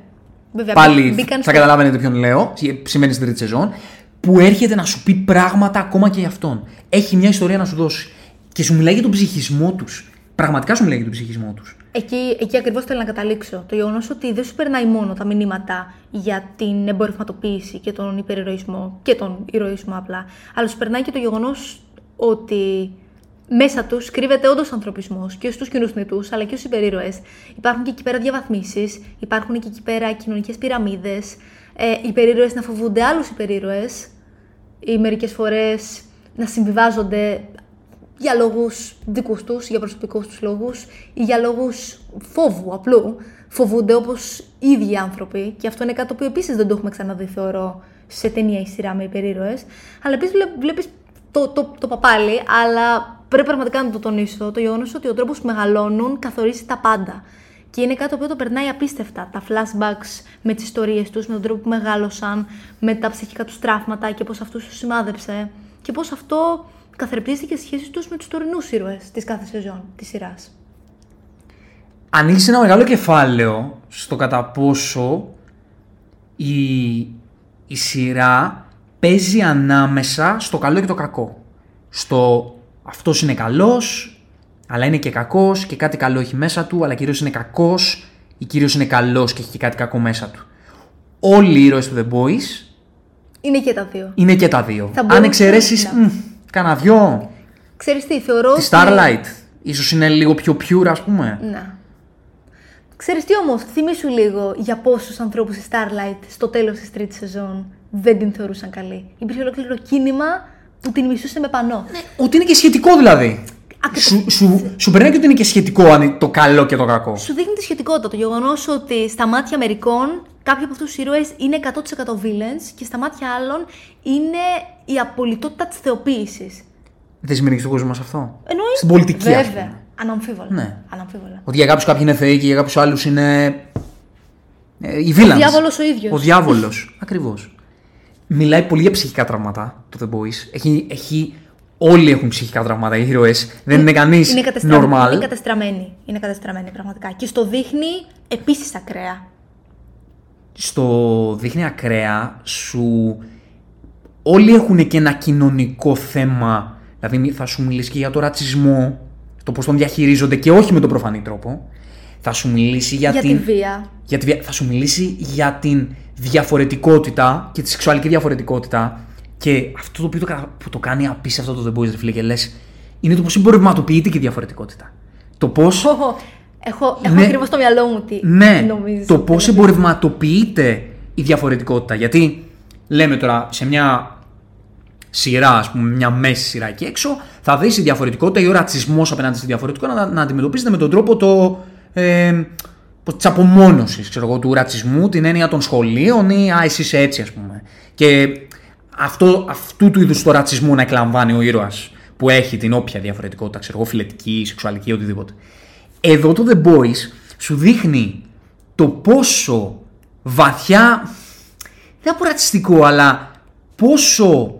Βέβαια Πάλι μπήκαν θα στο- καταλάβαινε ποιον λέω, σημαίνει στην τρίτη σεζόν, που έρχεται να σου πει πράγματα ακόμα και για αυτόν. Έχει μια ιστορία να σου δώσει. Και σου μιλάει για τον ψυχισμό τους. Πραγματικά σου μιλάει για τον ψυχισμό τους. Εκεί, εκεί ακριβώς θέλω να καταλήξω. Το γεγονός ότι δεν σου περνάει μόνο τα μηνύματα για την εμπορευματοποίηση και τον υπερηρωισμό και τον ηρωισμό απλά, αλλά σου περνάει και το γεγονός ότι μέσα τους κρύβεται όντως ανθρωπισμός και στους κοινούς θνητού αλλά και στους υπερήρωες. Υπάρχουν και εκεί πέρα διαβαθμίσεις, υπάρχουν και εκεί πέρα κοινωνικές πυραμίδες. Ε, οι υπερήρωες να φοβούνται άλλους υπερήρωες ή μερικές φορές να συμβιβάζονται για λόγους δικούς τους, για προσωπικούς τους λόγους ή για λόγους φόβου απλού. Φοβούνται όπως οι ίδιοι άνθρωποι και αυτό είναι κάτι το οποίο επίσης δεν το έχουμε ξαναδεί θεωρώ σε ταινία ή σειρά με υπερήρωες. Αλλά επίσης βλέ- βλέπεις το, το, το παπάλι, αλλά πρέπει πραγματικά να το τονίσω, το γεγονός ότι ο τρόπος που μεγαλώνουν καθορίζει τα πάντα. Και είναι κάτι το οποίο το περνάει απίστευτα. Τα flashbacks με τις ιστορίες τους, με τον τρόπο που μεγάλωσαν, με τα ψυχικά τους τραύματα και πώς αυτούς τους σημάδεψε. Και πώς αυτό καθρεπτίζεται και σχέση τους με τους τωρινούς ήρωες της κάθε σεζόν της σειράς. Ανοίξεις ένα μεγάλο κεφάλαιο στο κατά πόσο η, η σειρά παίζει ανάμεσα στο καλό και το κακό. Στο αυτός είναι καλός, αλλά είναι και κακός και κάτι καλό έχει μέσα του, αλλά κυρίως είναι κακός ή κυρίως είναι καλός και έχει και κάτι κακό μέσα του. Όλοι οι ήρωες του The Boys Είναι και τα δύο. είναι και τα δύο. Θα Αν μπορούσε εξαιρέσεις να- κανένα δυο, Ξέρεις τι, θεωρώ τη ότι- Starlight, ίσως είναι λίγο πιο pure ας πούμε. Να. Ξέρεις τι όμως, θυμήσου λίγο για πόσους ανθρώπους η Starlight στο τέλος της τρίτης σεζόν δεν την θεωρούσαν καλή. Υπήρχε ολόκληρο κίνημα που την μισούσε με πανό. Ότι είναι και σχετικό δηλαδή. Ακριβώς. Σου, σου, σου περνάει και ότι είναι και σχετικό αν είναι το καλό και το κακό. Σου δείχνει τη σχετικότητα. Το γεγονός ότι στα μάτια μερικών κάποιοι από αυτούς τους ήρωες είναι 100% villains και στα μάτια άλλων είναι η απολυτότητα της θεοποίησης. Δεν σημαίνει και στον κόσμο μας αυτό. Εννοεί. Στην πολιτική, ας Βέβαια. πούμε. Αναμφίβολα. Ναι. Αναμφίβολα. Ότι για κάποιους κάποιοι είναι θεοί και για κάποιους άλλους είναι. Ε, οι villains. Ο διάβολος ο ίδιος. Ο διάβολος. <laughs> Ακριβώς. Μιλάει πολύ για ψυχικά τραύματα το The Boys. Έχει, έχει, όλοι έχουν ψυχικά τραύματα. Οι ήρωες. Δεν είναι κανείς Είναι, κατεστραμ... normal. είναι κατεστραμμένη. Είναι κατεστραμμένη πραγματικά. Και στο δείχνει επίσης ακραία. Στο δείχνει ακραία σου όλοι έχουν και ένα κοινωνικό θέμα δηλαδή μη- θα σου μιλήσει και για το ρατσισμό το πώς τον διαχειρίζονται και όχι με τον προφανή τρόπο θα σου μιλήσει για, Για, την, τη βία. για τη βία- θα σου μιλήσει για την διαφορετικότητα και τη σεξουαλική διαφορετικότητα και αυτό το οποίο το, κα- που το κάνει απίστευτο το The Boys, ρε φίλε, και λες, είναι το πώς εμπορευματοποιείται και η διαφορετικότητα. Το πώς Οχο, Έχω, έχω Ναι. ακριβώς στο μυαλό μου τι ναι, νομίζεις. το πώς εμπορευματοποιείται η διαφορετικότητα. Γιατί λέμε τώρα σε μια σειρά, ας πούμε, μια μέση σειρά εκεί έξω, θα δεις η διαφορετικότητα ή ο ρατσισμός απέναντι στη διαφορετικότητα να, να αντιμετωπίζεται με τον τρόπο το. Ε, της απομόνωσης του ρατσισμού, την έννοια των σχολείων ή α, εσύ είσαι έτσι, ας πούμε. Και αυτό, αυτού του είδους το ρατσισμό να εκλαμβάνει ο ήρωας που έχει την όποια διαφορετικότητα, ξέρω εγώ, φιλετική, σεξουαλική, οτιδήποτε. Εδώ το The Boys σου δείχνει το πόσο βαθιά, δεν πω ρατσιστικό, αλλά πόσο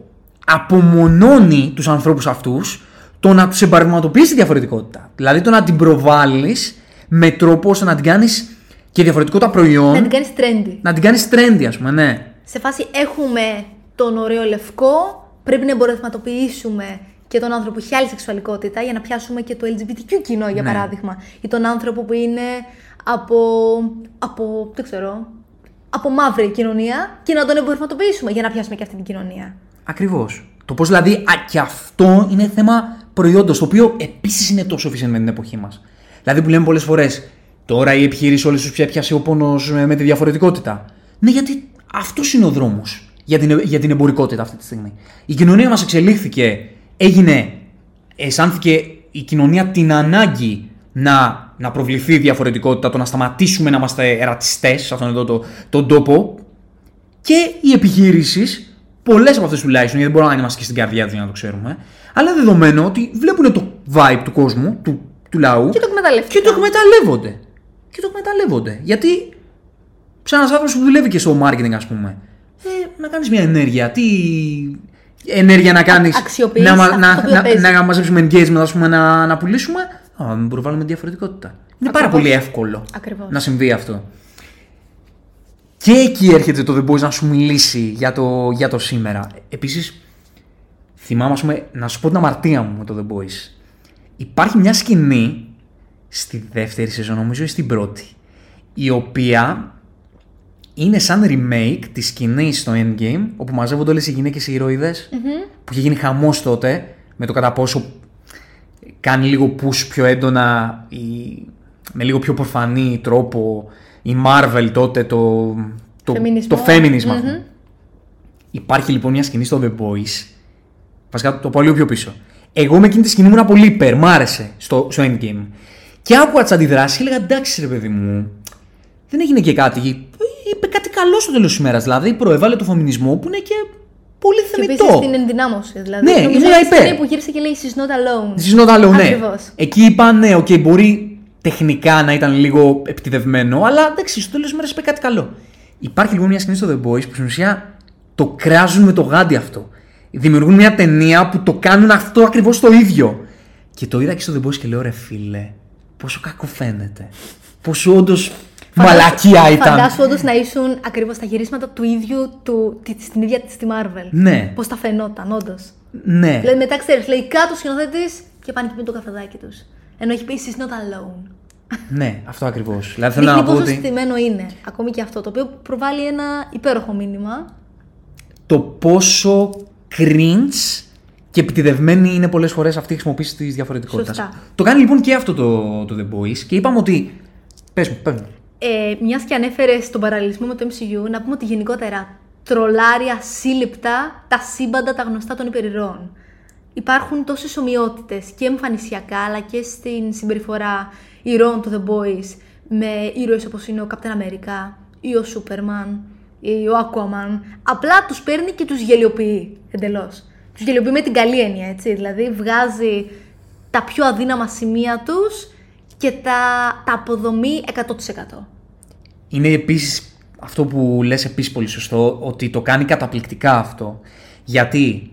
απομονώνει τους ανθρώπους αυτούς το να τους εμπαρευματοποιήσει τη διαφορετικότητα. Δηλαδή το να την προβάλλεις με τρόπο ώστε να την κάνεις και διαφορετικότητα προϊόν, Να την κάνεις trendy. να την κάνεις trendy ας πούμε, ναι. Σε φάση έχουμε τον ωραίο λευκό, πρέπει να εμπορευματοποιήσουμε και τον άνθρωπο που έχει άλλη σεξουαλικότητα για να πιάσουμε και το LGBTQ κοινό, για Ναι. παράδειγμα. Ή τον άνθρωπο που είναι από, από, δεν ξέρω, από μαύρη κοινωνία και να τον εμπορευματοποιήσουμε για να πιάσουμε και αυτή την κοινωνία. Ακριβώς. Το πώς δηλαδή, α, και αυτό είναι θέμα προϊόντος, το οποίο επίσης είναι τόσο φυσικό με την εποχή μας. Δηλαδή που λέμε πολλές φορές, τώρα η επιχείρηση όλες τους πια πιάσει ο πόνος με, με τη διαφορετικότητα. Ναι, γιατί αυτός είναι ο δρόμος για την, για την εμπορικότητα αυτή τη στιγμή. Η κοινωνία μας εξελίχθηκε, έγινε, αισθάνθηκε η κοινωνία την ανάγκη να, να προβληθεί η διαφορετικότητα, το να σταματήσουμε να είμαστε ρατσιστές σε αυτόν εδώ το, τον τόπο και οι επιχειρήσει, πολλές από αυτές τουλάχιστον, γιατί δεν μπορούμε να είμαστε και στην καρδιά τους για να το ξέρουμε, αλλά δεδομένο ότι βλέπουν το vibe του κόσμου, του, του λαού Και το εκμεταλλεύτηκαν. και το εκμεταλλεύονται. Και το εκμεταλλεύονται. Γιατί σαν ένας άνθρωπος που δουλεύει και στο marketing, ας πούμε, ε, να κάνεις μια ενέργεια. Τι ενέργεια να κάνεις. αξιοποιείς να, μα- αυτό να, το οποίο να, παίζεις. να, μαζέψουμε engagement, ας πούμε, να, να πουλήσουμε. Α, να μην προβάλλουμε διαφορετικότητα. Είναι πάρα Ακριβώς. πολύ εύκολο Ακριβώς. να συμβεί αυτό. Και εκεί έρχεται το The Boys να σου μιλήσει για το, για το σήμερα. Επίσης, θυμάμαι, ας πούμε, να σου πω την αμαρτία μου με το The Boys. Υπάρχει μια σκηνή στη δεύτερη σεζόν, νομίζω, ή στην πρώτη, η οποία είναι σαν remake της σκηνής στο Endgame, όπου μαζεύονται όλες οι γυναίκες οι ηρωιδες που είχε γίνει χαμός τότε, με το κατά πόσο κάνει λίγο push πιο έντονα, η, με λίγο πιο προφανή τρόπο η Marvel τότε το, το, Φεμινισμό. το feminism. ας πούμε. Μμμ. Υπάρχει λοιπόν μια σκηνή στο The Boys. Βασικά το πάω λίγο πιο πίσω. Εγώ με εκείνη τη σκηνή ήμουν πολύ υπέρ, μ' άρεσε στο, στο Endgame. Και άκουγα τις αντιδράσεις και έλεγα εντάξει ρε παιδί μου, δεν έγινε και κάτι. Είπε κάτι καλός στο τέλος της ημέρας. Δηλαδή προέβαλε το φεμινισμό που είναι και πολύ Και επίσης θεμιτό. την ενδυνάμωση. Δηλαδή, Ναι, νομίζω ήμουν είναι η υπέρ. σκηνή που γύρισε και λέει She's not alone. This is not alone, ναι. Ακριβώς. Εκεί είπα ναι, οκ, μπορεί τεχνικά να ήταν λίγο επιτηδευμένο, αλλά εντάξει, στο τέλος της ημέρας είπε κάτι καλό. Υπάρχει λοιπόν μια σκηνή στο The Boys που στην ουσία το κράζουν με το γάντι αυτό. Δημιουργούν μια ταινία που το κάνουν αυτό ακριβώς το ίδιο. Και το είδα και στο The Boys και λέω ρε φίλε, πόσο κακό φαίνεται. Πόσο όντως μαλακία ήταν. Φαντάσου όντως να ήσουν ακριβώς τα γυρίσματα του ίδιου του, τη- στην ίδια της Marvel. Ναι. Πώς τα φαινόταν, όντως. Ναι. Δηλαδή μετά ξέρεις, λέει κάτω ο σκηνοθέτης και πάνε και πίνουν το καφεδάκι τους. Ενώ έχει πει she's not alone. Ναι, αυτό ακριβώς. <laughs> Δηλαδή θέλω να Δείχνει πω πόσο ότι στημένο είναι. Ακόμη και αυτό. Το οποίο προβάλλει ένα υπέροχο μήνυμα. το πόσο cringe και επιτιδευμένη είναι πολλές φορές αυτή η χρησιμοποίηση της διαφορετικότητας. Σωστά. Το κάνει λοιπόν και αυτό το, το The Boys και είπαμε ότι. Πες μου, πες μου. Ε, Μιας και ανέφερε τον παραλληλισμό με το MCU, να πούμε ότι γενικότερα τρολάρει ασύλληπτα τα σύμπαντα τα γνωστά των υπερηρώων. Υπάρχουν τόσες ομοιότητες και εμφανισιακά αλλά και στην συμπεριφορά ηρώων του The Boys με ήρωες όπως είναι ο Captain America ή ο Superman ή ο Aquaman. Απλά τους παίρνει και τους γελιοποιεί εντελώς. Τους γελιοποιεί με την καλή έννοια, έτσι. Δηλαδή βγάζει τα πιο αδύναμα σημεία τους και τα, τα αποδομεί 100%. Είναι επίσης αυτό που λες επίσης πολύ σωστό, ότι το κάνει καταπληκτικά αυτό. Γιατί,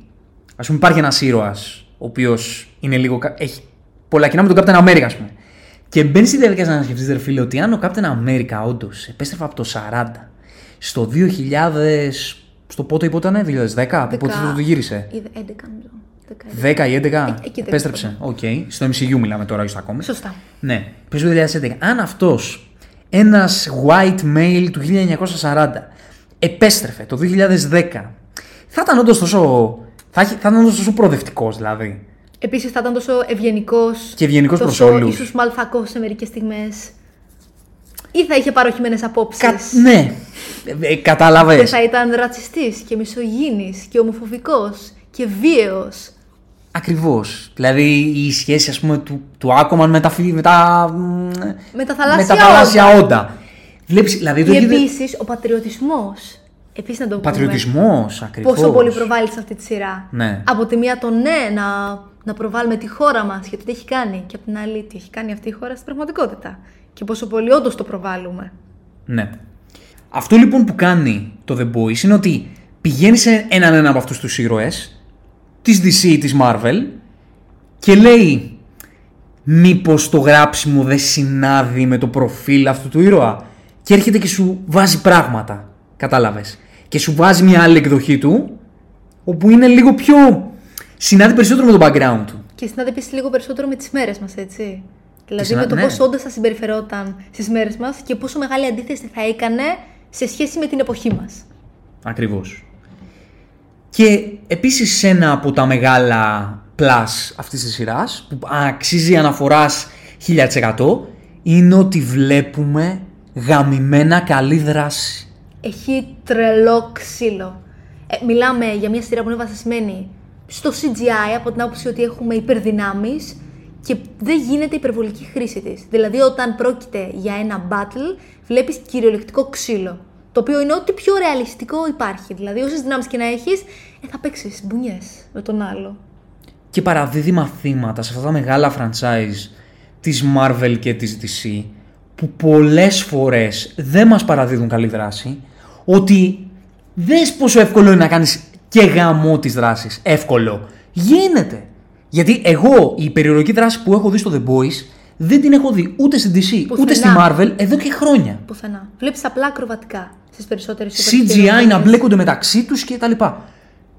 ας πούμε, υπάρχει ένας ήρωας, ο οποίος είναι λίγο. κα- έχει πολλά κοινά με τον Captain America, ας πούμε. Και μπαίνει στη διαδικασία να σκεφτείς, ρε φίλε, ότι αν ο Captain America όντως επέστρεφε από το 40 στο 2000. Στο πότε ή πότε ήταν, 2010, πότε το γύρισε; Ή 11 νομίζω. 10 ή 11. Ε, εκεί Επέστρεψε. Οκ. Στο MCU μιλάμε τώρα, όχι στο ακόμη. Σωστά. Ναι, πες το 2011. Αν αυτός ένας white male του 1940 επέστρεφε το 2010, θα ήταν όντως τόσο. Θα, έχει- θα ήταν όντως τόσο προοδευτικός δηλαδή. Επίσης θα ήταν τόσο ευγενικός. Και ευγενικός προς τόσο όλους. ίσως μαλθακό σε μερικές στιγμές. Ή θα είχε παροχημένες απόψεις. Κα... Ναι, ε, κατάλαβες. Και θα ήταν ρατσιστής και μισογίνης και ομοφοβικός και βίαιος. Ακριβώς. Δηλαδή η σχέση ας πούμε, του, του Άκομαν με τα, φι- με τα, μ, Με τα θαλάσσια, με τα θαλάσσια όντα. όντα. Βλέπεις, δηλαδή το Ή έχει- επίσης ο πατριωτισμός. Επίσης να το πούμε. Πατριωτισμός, ακριβώς. Πόσο πολύ προβάλλεις σε αυτή τη σειρά. Ναι. Από τη μία το ναι, να, να προβάλλουμε τη χώρα μας και το τι έχει κάνει. Και από την άλλη, τι έχει κάνει αυτή η χώρα στην πραγματικότητα. Και πόσο πολύ όντως το προβάλλουμε. Ναι. Αυτό λοιπόν που κάνει το The Boys είναι ότι πηγαίνει σε έναν ένα από αυτούς τους ήρωες της DC ή της Marvel και λέει μήπως το γράψιμο δεν συνάδει με το προφίλ αυτού του ήρωα και έρχεται και σου βάζει πράγματα, κατάλαβες. Και σου βάζει μια άλλη εκδοχή του όπου είναι λίγο πιο... συνάδει περισσότερο με το background του. Και συνάδει επίσης λίγο περισσότερο με τις μέρες μας, έτσι. Δηλαδή συνα- με το ναι. πώς όντως θα συμπεριφερόταν στις μέρες μας και πόσο μεγάλη αντίθεση θα έκανε σε σχέση με την εποχή μας. Ακριβώς. Και επίσης ένα από τα μεγάλα plus αυτής της σειράς που αξίζει αναφοράς 1000% είναι ότι βλέπουμε γαμημένα καλή δράση. Έχει τρελό ξύλο. Ε, μιλάμε για μια σειρά που είναι βασισμένη στο CGI από την άποψη ότι έχουμε υπερδυνάμεις και δεν γίνεται υπερβολική χρήση της. Δηλαδή όταν πρόκειται για ένα battle βλέπεις κυριολεκτικό ξύλο. Το οποίο είναι ό,τι πιο ρεαλιστικό υπάρχει. Δηλαδή όσες δυνάμεις και να έχεις ε, θα παίξεις μπουνιές με τον άλλο. Και παραδίδει μαθήματα σε αυτά τα μεγάλα franchise της Marvel και της DC που πολλές φορές δεν μας παραδίδουν καλή δράση ότι δες πόσο εύκολο είναι να κάνεις και γαμό της δράσης. Εύκολο. Γίνεται. Γιατί εγώ η περιορική δράση που έχω δει στο The Boys δεν την έχω δει ούτε στην DC ούτε Πουθενά. στη Marvel εδώ και χρόνια. Πουθενά. Βλέπεις απλά ακροβατικά στις περισσότερες CGI να μπλέκονται μεταξύ τους και τα λοιπά.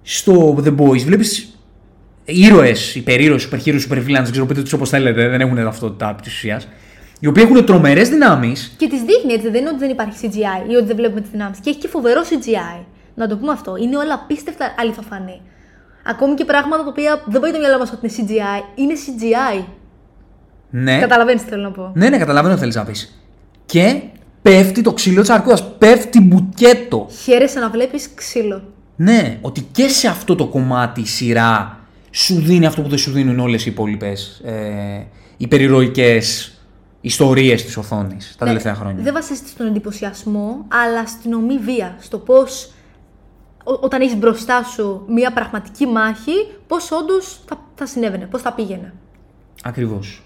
Στο The Boys βλέπεις ήρωες, υπερήρωες, υπερχείρους, υπερβίλανες, δεν ξέρω πείτε τους όπως θέλετε, δεν έχουν ταυτότητα της ουσίας, οι οποίοι έχουν τρομερές δυνάμεις Και τη δείχνει έτσι, δεν είναι ότι δεν υπάρχει CGI ή ότι δεν βλέπουμε τις δυνάμεις. Και έχει και φοβερό CGI. Να το πούμε αυτό. Είναι όλα απίστευτα αληθοφανή. Ακόμη και πράγματα τα οποία δεν πάει το μυαλό μας ότι είναι CGI, είναι CGI. Ναι. Καταλαβαίνεις τι θέλω να πω. Ναι, ναι, καταλαβαίνω τι θέλεις να πεις. Και πέφτει το ξύλο της αρκούδας. Πέφτει μπουκέτο. Χαίρεσαι να βλέπεις ξύλο. Ναι, ότι και σε αυτό το κομμάτι η σειρά σου δίνει αυτό που δεν σου δίνουν όλες οι υπόλοιπες ε, υπερηρωικέ ιστορίες της οθόνης τα Ναι, τελευταία χρόνια. Δεν βασίζεται στον εντυπωσιασμό, αλλά στην ομή βία. Στο πώς όταν έχεις μπροστά σου μία πραγματική μάχη, πώς όντως θα, θα συνέβαινε, πώς θα πήγαινε. Ακριβώς.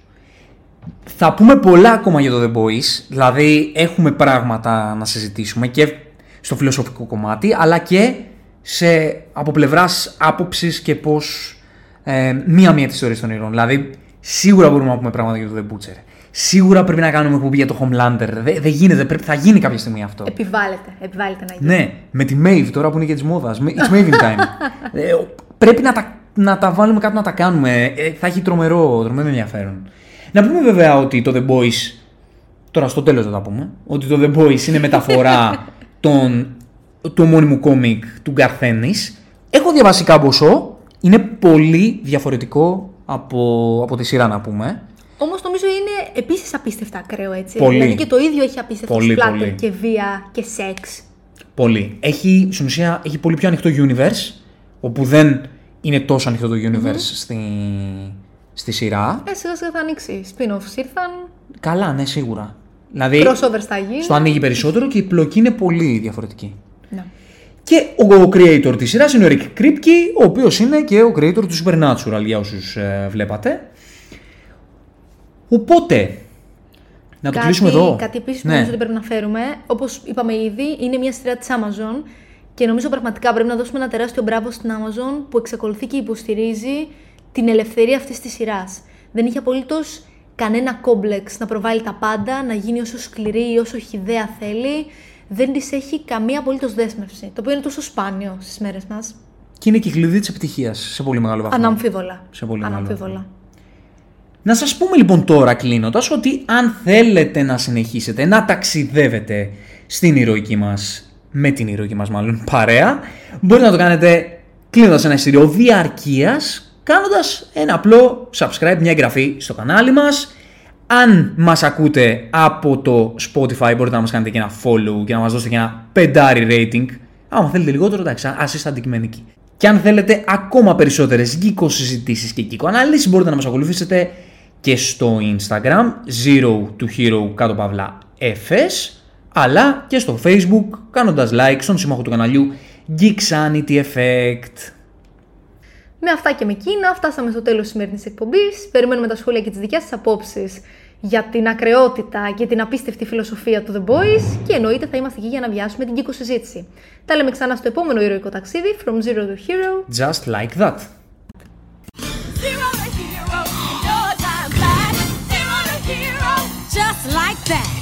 Θα πούμε πολλά ακόμα για το The Boys, δηλαδή έχουμε πράγματα να συζητήσουμε και στο φιλοσοφικό κομμάτι, αλλά και σε, από πλευράς άποψης και πώς ε, μία-μία τη ιστορία των ηρώων. Δηλαδή, σίγουρα μπορούμε να πούμε πράγματα για το The Butcher. Σίγουρα πρέπει να κάνουμε εκπομπή για το Homelander. Δεν δε γίνεται, πρέπει, θα γίνει κάποια στιγμή αυτό. Επιβάλλεται, επιβάλλεται να γίνει. Ναι, με τη Maeve τώρα που είναι και της μόδας. It's Maeve time. <laughs> ε, πρέπει να τα, να τα βάλουμε κάτω να τα κάνουμε. Ε, θα έχει τρομερό, τρομερό ενδιαφέρον. Να πούμε βέβαια ότι το The Boys. Τώρα στο τέλος θα τα πούμε. Ότι το The Boys είναι μεταφορά <laughs> των, του ομώνυμου κόμικ του Γκαρθένης. Έχω διαβάσει κάμποσο. Είναι πολύ διαφορετικό από, από τη σειρά να πούμε. Όμως νομίζω είναι επίσης απίστευτα ακραίο έτσι. Πολύ. Δηλαδή και το ίδιο έχει απίστευτο Πολύ, splatter πολύ. και βία και σεξ. Πολύ. Έχει, στην ουσία, έχει πολύ πιο ανοιχτό universe, όπου δεν είναι τόσο ανοιχτό το universe στη, στη σειρά. Ε, σιγά σιγά θα ανοίξει. Spin-offs ήρθαν. Καλά, ναι, σίγουρα. Δηλαδή, Crossover θα γίνει. στο ανοίγει περισσότερο και η πλοκή είναι πολύ διαφορετική. Ναι. Και ο, ο creator της σειράς είναι ο Rick Kripke, ο οποίος είναι και ο creator του Supernatural, για όσους ε, βλέπατε. Οπότε, να το κλείσουμε εδώ. Κάτι επίσης που Ναι. νομίζω ότι πρέπει να φέρουμε. Όπως είπαμε ήδη, είναι μια σειρά της Amazon και νομίζω πραγματικά πρέπει να δώσουμε ένα τεράστιο μπράβο στην Amazon που εξακολουθεί και υποστηρίζει την ελευθερία αυτής της σειράς. Δεν είχε απολύτως κανένα κόμπλεξ να προβάλλει τα πάντα, να γίνει όσο σκληρή ή όσο χιδέα θέλει. Δεν της έχει καμία απολύτως δέσμευση. Το οποίο είναι τόσο σπάνιο στις μέρες μας. Και είναι και η κλειδί της επιτυχίας σε πολύ μεγάλο βαθμό. Αναμφίβολα. Σε πολύ μεγάλο Αναμφίβολα. Να σας πούμε λοιπόν τώρα κλείνοντας ότι αν θέλετε να συνεχίσετε να ταξιδεύετε στην ηρωική μας, με την ηρωική μας μάλλον παρέα, μπορείτε να το κάνετε κλείνοντας ένα εισιτήριο διαρκείας, κάνοντας ένα απλό subscribe, μια εγγραφή στο κανάλι μας. Αν μας ακούτε από το Spotify μπορείτε να μας κάνετε και ένα follow και να μας δώσετε και ένα πεντάρι rating. Άμα θέλετε λιγότερο, εντάξει, ας είστε αντικειμενικοί. Και αν θέλετε ακόμα περισσότερες γκίκο συζητήσεις και γκίκο ανάλυση, μπορείτε να μας ακολουθήσετε και στο Instagram, zero to hero κάτω παύλα fs, αλλά και στο Facebook, κάνοντας like στον σύμμαχο του καναλιού Geek Sanity Effect. Με αυτά και με εκείνα φτάσαμε στο τέλος της σημερινής εκπομπής. Περιμένουμε τα σχόλια και τις δικές σας απόψεις για την ακρεότητα και την απίστευτη φιλοσοφία του The Boys και εννοείται θα είμαστε εκεί για να βιάσουμε την κύκο συζήτηση. Τα λέμε ξανά στο επόμενο ηρωικό ταξίδι, From Zero to Hero. Just like that. Zero to hero, your time flies. Zero to hero, just like that.